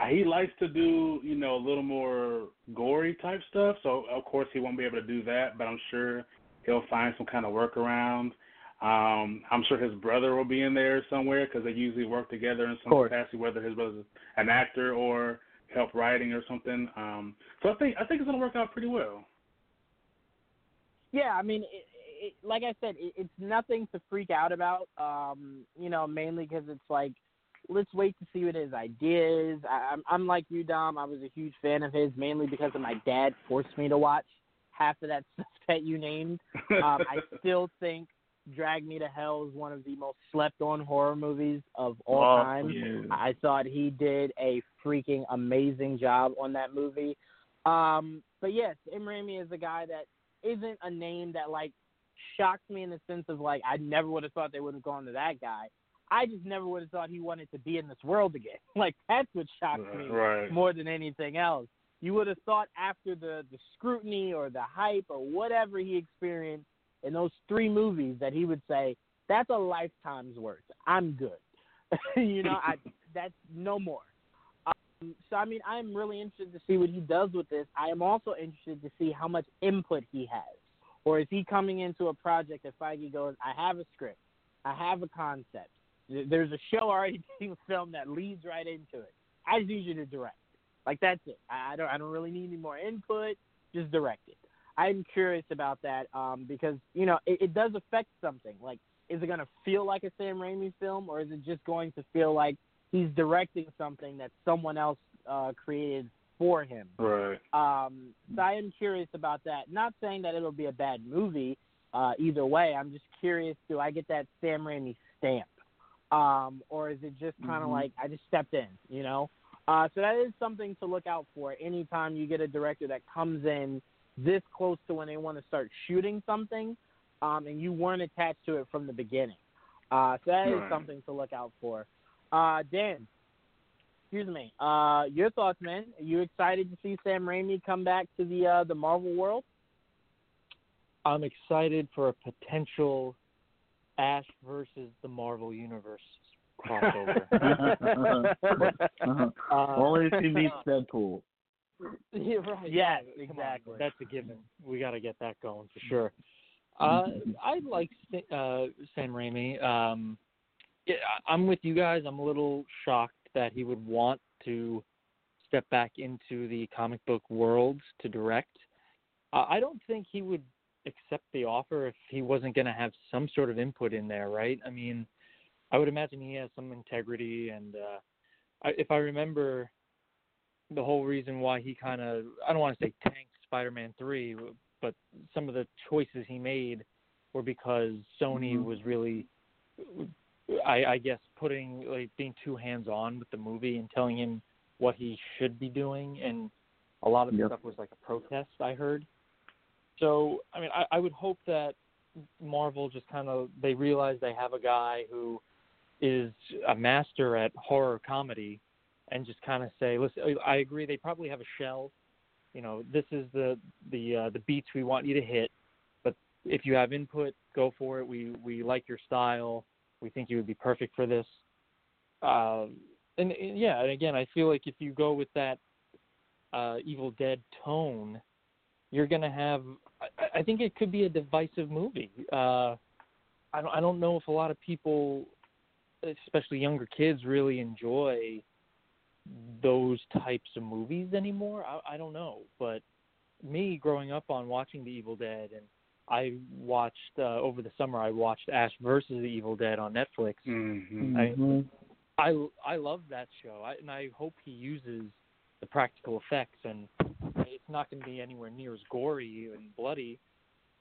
he likes to do you know a little more gory type stuff, so of course he won't be able to do that, but I'm sure he'll find some kind of workaround. Um, I'm sure his brother will be in there somewhere because they usually work together in some capacity, whether his brother's an actor or help writing or something. Um, so I think I think it's gonna work out pretty well. Yeah, I mean, it, it, like I said, it, it's nothing to freak out about. Um, you know, mainly because it's like, let's wait to see what his ideas. I, I'm, I'm like you, Dom. I was a huge fan of his, mainly because of my dad forced me to watch half of that stuff that you named. Um, I still think Drag Me to Hell is one of the most slept-on horror movies of all Oh, time. yeah. I thought he did a freaking amazing job on that movie. Um, but yes, Sam Raimi is a guy that isn't a name that like shocks me in the sense of like I never would have thought they would have gone to that guy. I just never would have thought he wanted to be in this world again. Like that's what shocked me Right. more than anything else. You would have thought after the the scrutiny or the hype or whatever he experienced in those three movies that he would say that's a lifetime's worth. I'm good. you know, I that's no more. Um, so I mean, I'm really interested to see what he does with this. I am also interested to see how much input he has, or is he coming into a project that Feige goes, I have a script, I have a concept. There's a show already being filmed that leads right into it. I just need you to direct. Like that's it. I I don't. I don't really need any more input. Just direct it. I'm curious about that um, because you know it, it does affect something. Like, is it going to feel like a Sam Raimi film, or is it just going to feel like he's directing something that someone else uh, created for him? Right. Um, so I am curious about that. Not saying that it'll be a bad movie uh, either way. I'm just curious, do I get that Sam Raimi stamp? Um, or is it just kind of Mhm. like I just stepped in, you know? Uh, so that is something to look out for anytime you get a director that comes in this close to when they want to start shooting something um, and you weren't attached to it from the beginning. Uh, so that is Right. something to look out for. Uh, Dan, excuse me. Uh, your thoughts, man? Are you excited to see Sam Raimi come back to the uh, the Marvel world? I'm excited for a potential Ash versus the Marvel Universe crossover. Uh, Only if he meets Deadpool. Yeah, right. Yes, Come on, exactly. that's a given. We got to get that going for sure. Uh, I like uh, Sam Raimi. Um, yeah, I- I'm with you guys. I'm a little shocked that he would want to step back into the comic book world to direct. Uh, I don't think he would accept the offer if he wasn't going to have some sort of input in there, right? I mean, I would imagine he has some integrity, and uh, I, if I remember, the whole reason why he kind of I don't want to say tanked Spider-Man three, but some of the choices he made were because Sony Mhm. was really, I, I guess, putting like being too hands-on with the movie and telling him what he should be doing, and a lot of the Yep. stuff was like a protest. I heard. So I mean, I, I would hope that Marvel just kind of they realize they have a guy who is a master at horror comedy, and just kind of say, listen, I agree. They probably have a shell. You know, this is the the uh, the beats we want you to hit, but if you have input, go for it. We we like your style. We think you would be perfect for this. Uh, and, and yeah, and again, I feel like if you go with that uh, Evil Dead tone, you're gonna have. I, I think it could be a divisive movie. Uh, I don't. I don't know if a lot of people, especially younger kids, really enjoy those types of movies anymore. I, I don't know, but me growing up on watching The Evil Dead, and I watched uh, over the summer. I watched Ash versus the Evil Dead on Netflix. Mm-hmm. Mhm. I I love that show, I, and I hope he uses the practical effects. And it's not going to be anywhere near as gory and bloody,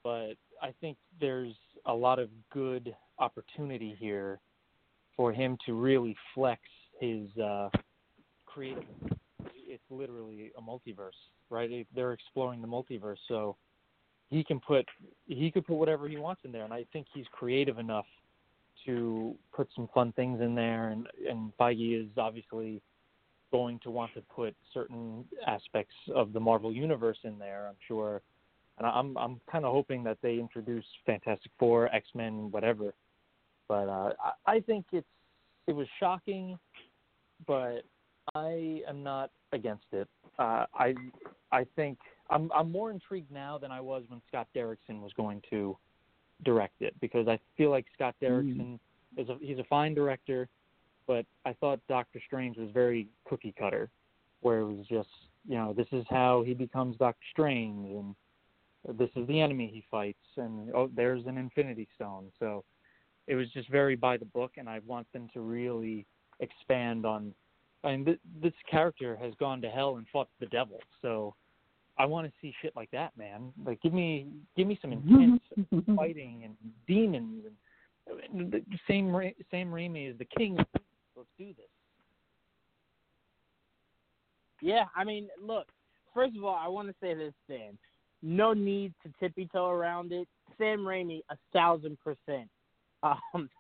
but I think there's a lot of good opportunity here for him to really flex his uh, creative. It's literally a multiverse, right? They're exploring the multiverse, so he can put he could put whatever he wants in there, and I think he's creative enough to put some fun things in there. And and Feige is obviously going to want to put certain aspects of the Marvel universe in there. I'm sure, and I'm I'm kind of hoping that they introduce Fantastic Four, X Men, whatever. But uh, I, I think it's it was shocking, but I am not against it. Uh, I I think I'm I'm more intrigued now than I was when Scott Derrickson was going to direct it because I feel like Scott Derrickson is a he's a fine director, but I thought Doctor Strange was very cookie cutter, where it was just you know this is how he becomes Doctor Strange and this is the enemy he fights and oh there's an Infinity Stone so it was just very by the book and I want them to really expand on I mean th- this character has gone to hell and fought the devil so I want to see shit like that man like give me give me some intense fighting and demons and the the same Ra- Sam Raimi is the king. Let's do this. Yeah, I mean, look. First of all, I want to say this, Dan. No need to tippy toe around it. Sam Raimi, a thousand percent, um,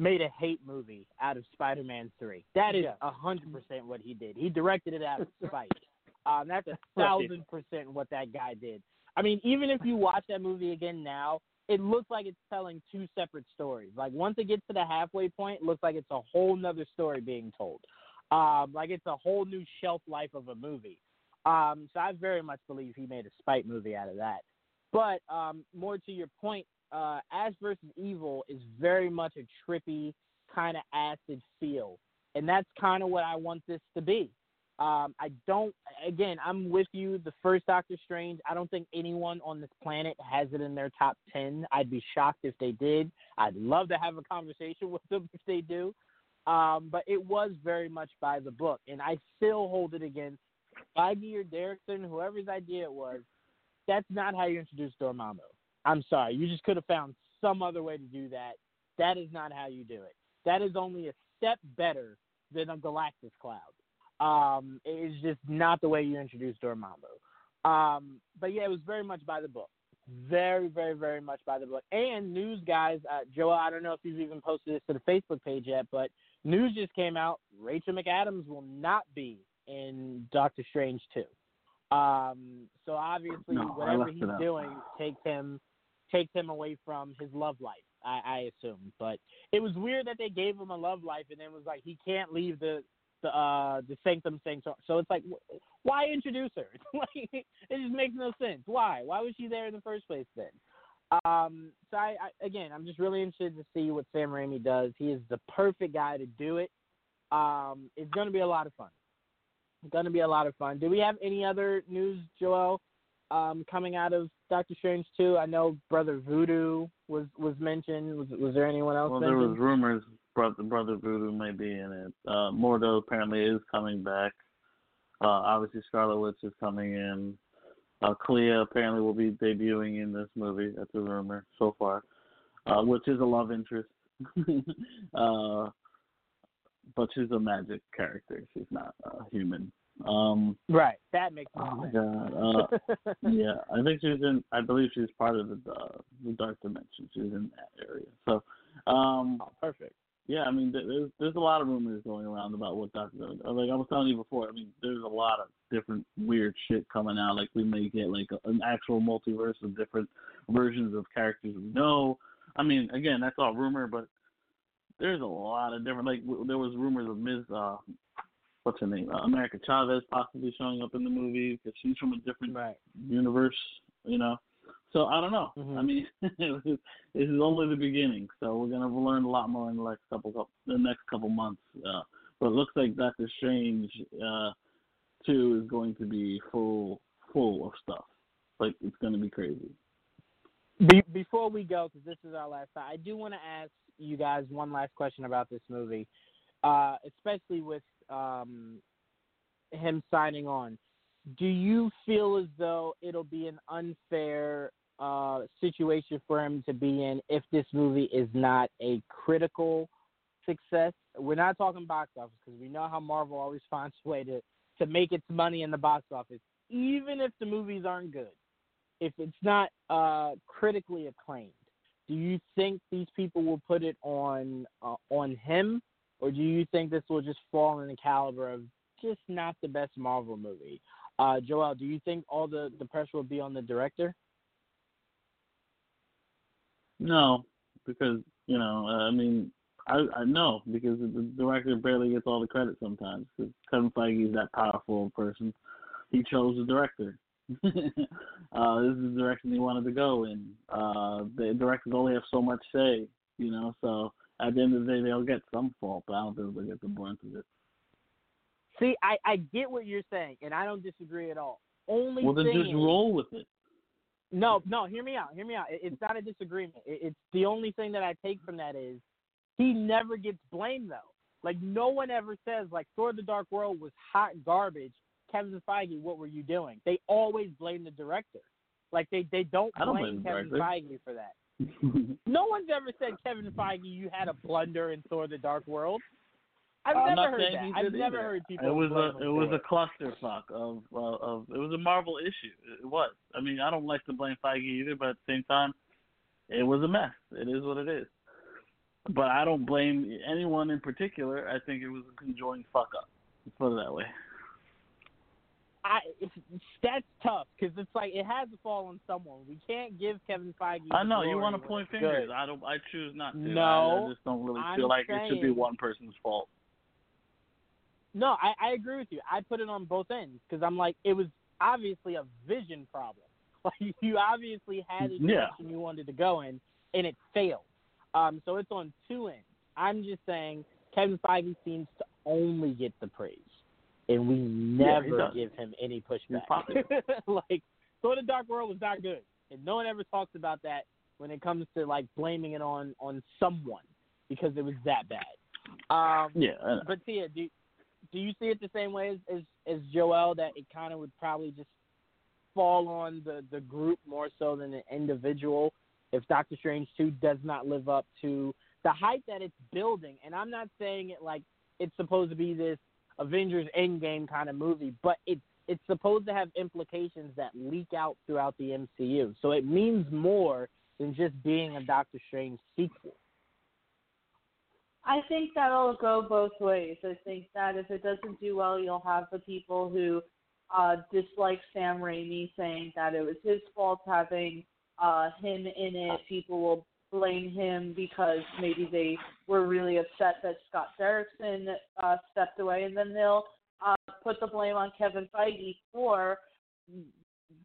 made a hate movie out of Spider-Man Three. That is a hundred percent what he did. He directed it out of spite. Um, that's a thousand percent what that guy did. I mean, even if you watch that movie again now, it looks like it's telling two separate stories. Like once it gets to the halfway point, it looks like it's a whole nother story being told. Um, like it's a whole new shelf life of a movie. Um, so I very much believe he made a spite movie out of that. But um, more to your point, uh, Ash versus Evil is very much a trippy kind of acid feel, and that's kind of what I want this to be. Um, I don't. Again, I'm with you. The first Doctor Strange. I don't think anyone on this planet has it in their top ten. I'd be shocked if they did. I'd love to have a conversation with them if they do. Um, but it was very much by the book, and I still hold it against Feige or Derrickson, whoever's idea it was. That's not how you introduce Dormammu. I'm sorry. You just could have found some other way to do that. That is not how you do it. That is only a step better than a Galactus cloud. Um, it is just not the way you introduce Dormammu. Um, but yeah, it was very much by the book. Very, very, very much by the book. And news guys, uh, Joel, I don't know if you've even posted this to the Facebook page yet, but news just came out. Rachel McAdams will not be in Doctor Strange 2. Um, so obviously, No, whatever he's doing takes him takes him away from his love life. I, I assume, but it was weird that they gave him a love life and then was like he can't leave the the uh the sanctum sanctum. So it's like, wh- why introduce her? Like it just makes no sense. Why? Why was she there in the first place then? Um, so I, I again, I'm just really interested to see what Sam Raimi does. He is the perfect guy to do it. Um, it's going to be a lot of fun. It's going to be a lot of fun. Do we have any other news, Joel, um, coming out of Doctor Strange two? I know Brother Voodoo was was mentioned. Was was there anyone else? Well, mentioned? there was rumors brother brother Voodoo may be in it. Uh, Mordo apparently is coming back. Uh, obviously Scarlet Witch is coming in. Uh, Clea apparently will be debuting in this movie. That's a rumor so far, uh, which is a love interest. uh, but she's a magic character. She's not a human. Um, right. That makes oh my sense. god. Uh, yeah, I think she's in. I believe she's part of the uh, the dark dimension. She's in that area. So, um, oh, perfect. Yeah, I mean, there's there's a lot of rumors going around about what Doctor. Like I was telling you before, I mean, there's a lot of different weird shit coming out. Like we may get like a, an actual multiverse of different versions of characters we know. I mean, again, that's all rumor, but there's a lot of different. Like w- there was rumors of Ms. Uh, what's her name? Uh, America Chavez possibly showing up in the movie because she's from a different universe. You know, so I don't know. I mean, this is only the beginning, so we're gonna learn a lot more in the next couple, couple the next couple months. Uh, but it looks like Doctor Strange uh, two is going to be full full of stuff. Like it's gonna be crazy. Be- before we go, because this is our last time, I do want to ask you guys one last question about this movie, uh, especially with um, him signing on. Do you feel as though it'll be an unfair uh, situation for him to be in if this movie is not a critical success? We're not talking box office because we know how Marvel always finds a way to, to make its money in the box office, even if the movies aren't good if it's not uh, critically acclaimed, do you think these people will put it on uh, on him, or do you think this will just fall in the caliber of just not the best Marvel movie? Uh, Joel, do you think all the the pressure will be on the director? No, because you know, uh, I mean, I I know because the director barely gets all the credit sometimes. Because Kevin Feige is that powerful person. He chose the director. uh, this is the direction he wanted to go in. Uh, the directors only have so much say, you know. So at the end of the day, they'll get some fault, but I don't think they'll get the brunt of it. See, I I get what you're saying, and I don't disagree at all. Only Well, then just roll with it. No, no. Hear me out. Hear me out. It- It's not a disagreement. It- It's the only thing that I take from that is he never gets blamed though. Like no one ever says like Thor: The Dark World was hot garbage. Kevin Feige, what were you doing? They always blame the director. Like they they don't don't blame blame Kevin. Feige for that. No one's ever said Kevin Feige, you had a blunder in Thor: The Dark World. I've I'm never heard that. I've did never either. heard people. It was a it was for a clusterfuck of uh, of it was a Marvel issue. It was. I mean, I don't like to blame Feige either, but at the same time, it was a mess. It is what it is. But I don't blame anyone in particular. I think it was a conjoined fuck up. Let's put it that way. I it's, that's tough because it's like it has to fall on someone. We can't give Kevin Feige. I know you want to point fingers. good. I don't. I choose not to. No, I, I just don't really I'm feel like it should be one person's fault. No, I, I agree with you. I put it on both ends because I'm like it was obviously a vision problem. Like you obviously had a Yeah. direction you wanted to go in, and it failed. Um, so it's on two ends. I'm just saying Kevin Feige seems to only get the praise, and we never does. give him any pushback. like Thor: The Dark World was not good, and no one ever talks about that when it comes to like blaming it on on someone because it was that bad. Um, Yeah, but Tia, do do you see it the same way as as, as Joel that it kind of would probably just fall on the the group more so than an individual if Doctor Strange two does not live up to the hype that it's building? And I'm not saying it like it's supposed to be this Avengers Endgame kind of movie, but it's it's supposed to have implications that leak out throughout the MCU. So it means more than just being a Doctor Strange sequel. I think that'll go both ways. I think that if it doesn't do well, you'll have the people who uh, dislike Sam Raimi saying that it was his fault having uh, him in it. People will blame him because maybe they were really upset that Scott Derrickson uh, stepped away, and then they'll uh, put the blame on Kevin Feige for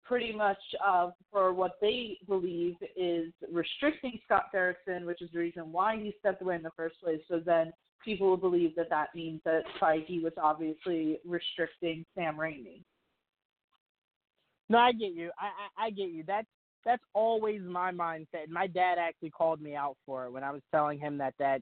pretty much uh, for what they believe is restricting Scott Derrickson, which is the reason why he stepped away in the first place. So then people will believe that that means that Feige was obviously restricting Sam Raimi. No, I get you. I, I I get you. That's that's always my mindset. My dad actually called me out for it when I was telling him that that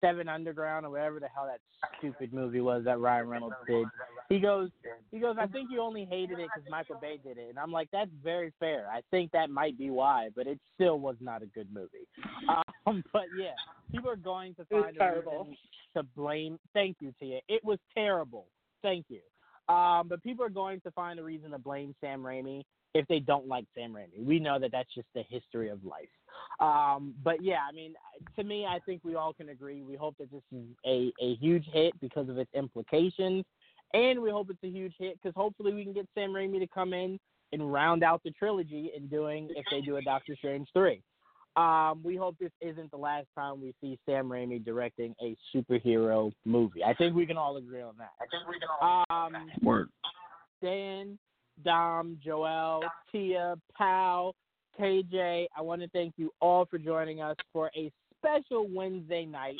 Seven Underground or whatever the hell that stupid movie was that Ryan Reynolds did. He goes, he goes. I think you only hated it because Michael Bay did it, and I'm like, that's very fair. I think that might be why, but it still was not a good movie. Um, but yeah, people are going to find a reason to blame. Thank you, Tia. It was terrible. Thank you. Um, but people are going to find a reason to blame Sam Raimi if they don't like Sam Raimi. We know that that's just the history of life. Um, but yeah, I mean, to me, I think we all can agree. We hope that this is a, a huge hit because of its implications, and we hope it's a huge hit because hopefully we can get Sam Raimi to come in and round out the trilogy in doing if they do a Doctor Strange three. Um, we hope this isn't the last time we see Sam Raimi directing a superhero movie. I think we can all agree on that. I think we can all. Agree um, Word. Dan, Dom, Joel, Tia, Pal, KJ, I want to thank you all for joining us for a special Wednesday night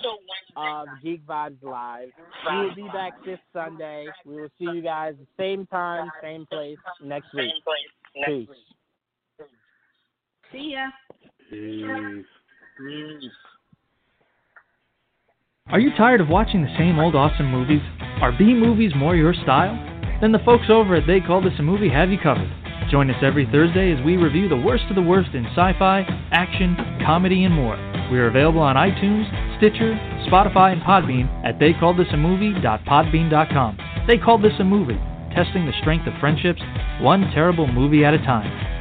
of Geek Vibes Live. We will be back this Sunday. We will see you guys the same time, same place next week. Peace. See ya. Are you tired of watching the same old awesome movies? Are B movies more your style? Then the folks over at They Call This a Movie have you covered. Join us every Thursday as we review the worst of the worst in sci fi, action, comedy, and more. We are available on iTunes, Stitcher, Spotify, and Podbean at theycallthisamovie.podbean.com. They Called This a Movie, testing the strength of friendships, one terrible movie at a time.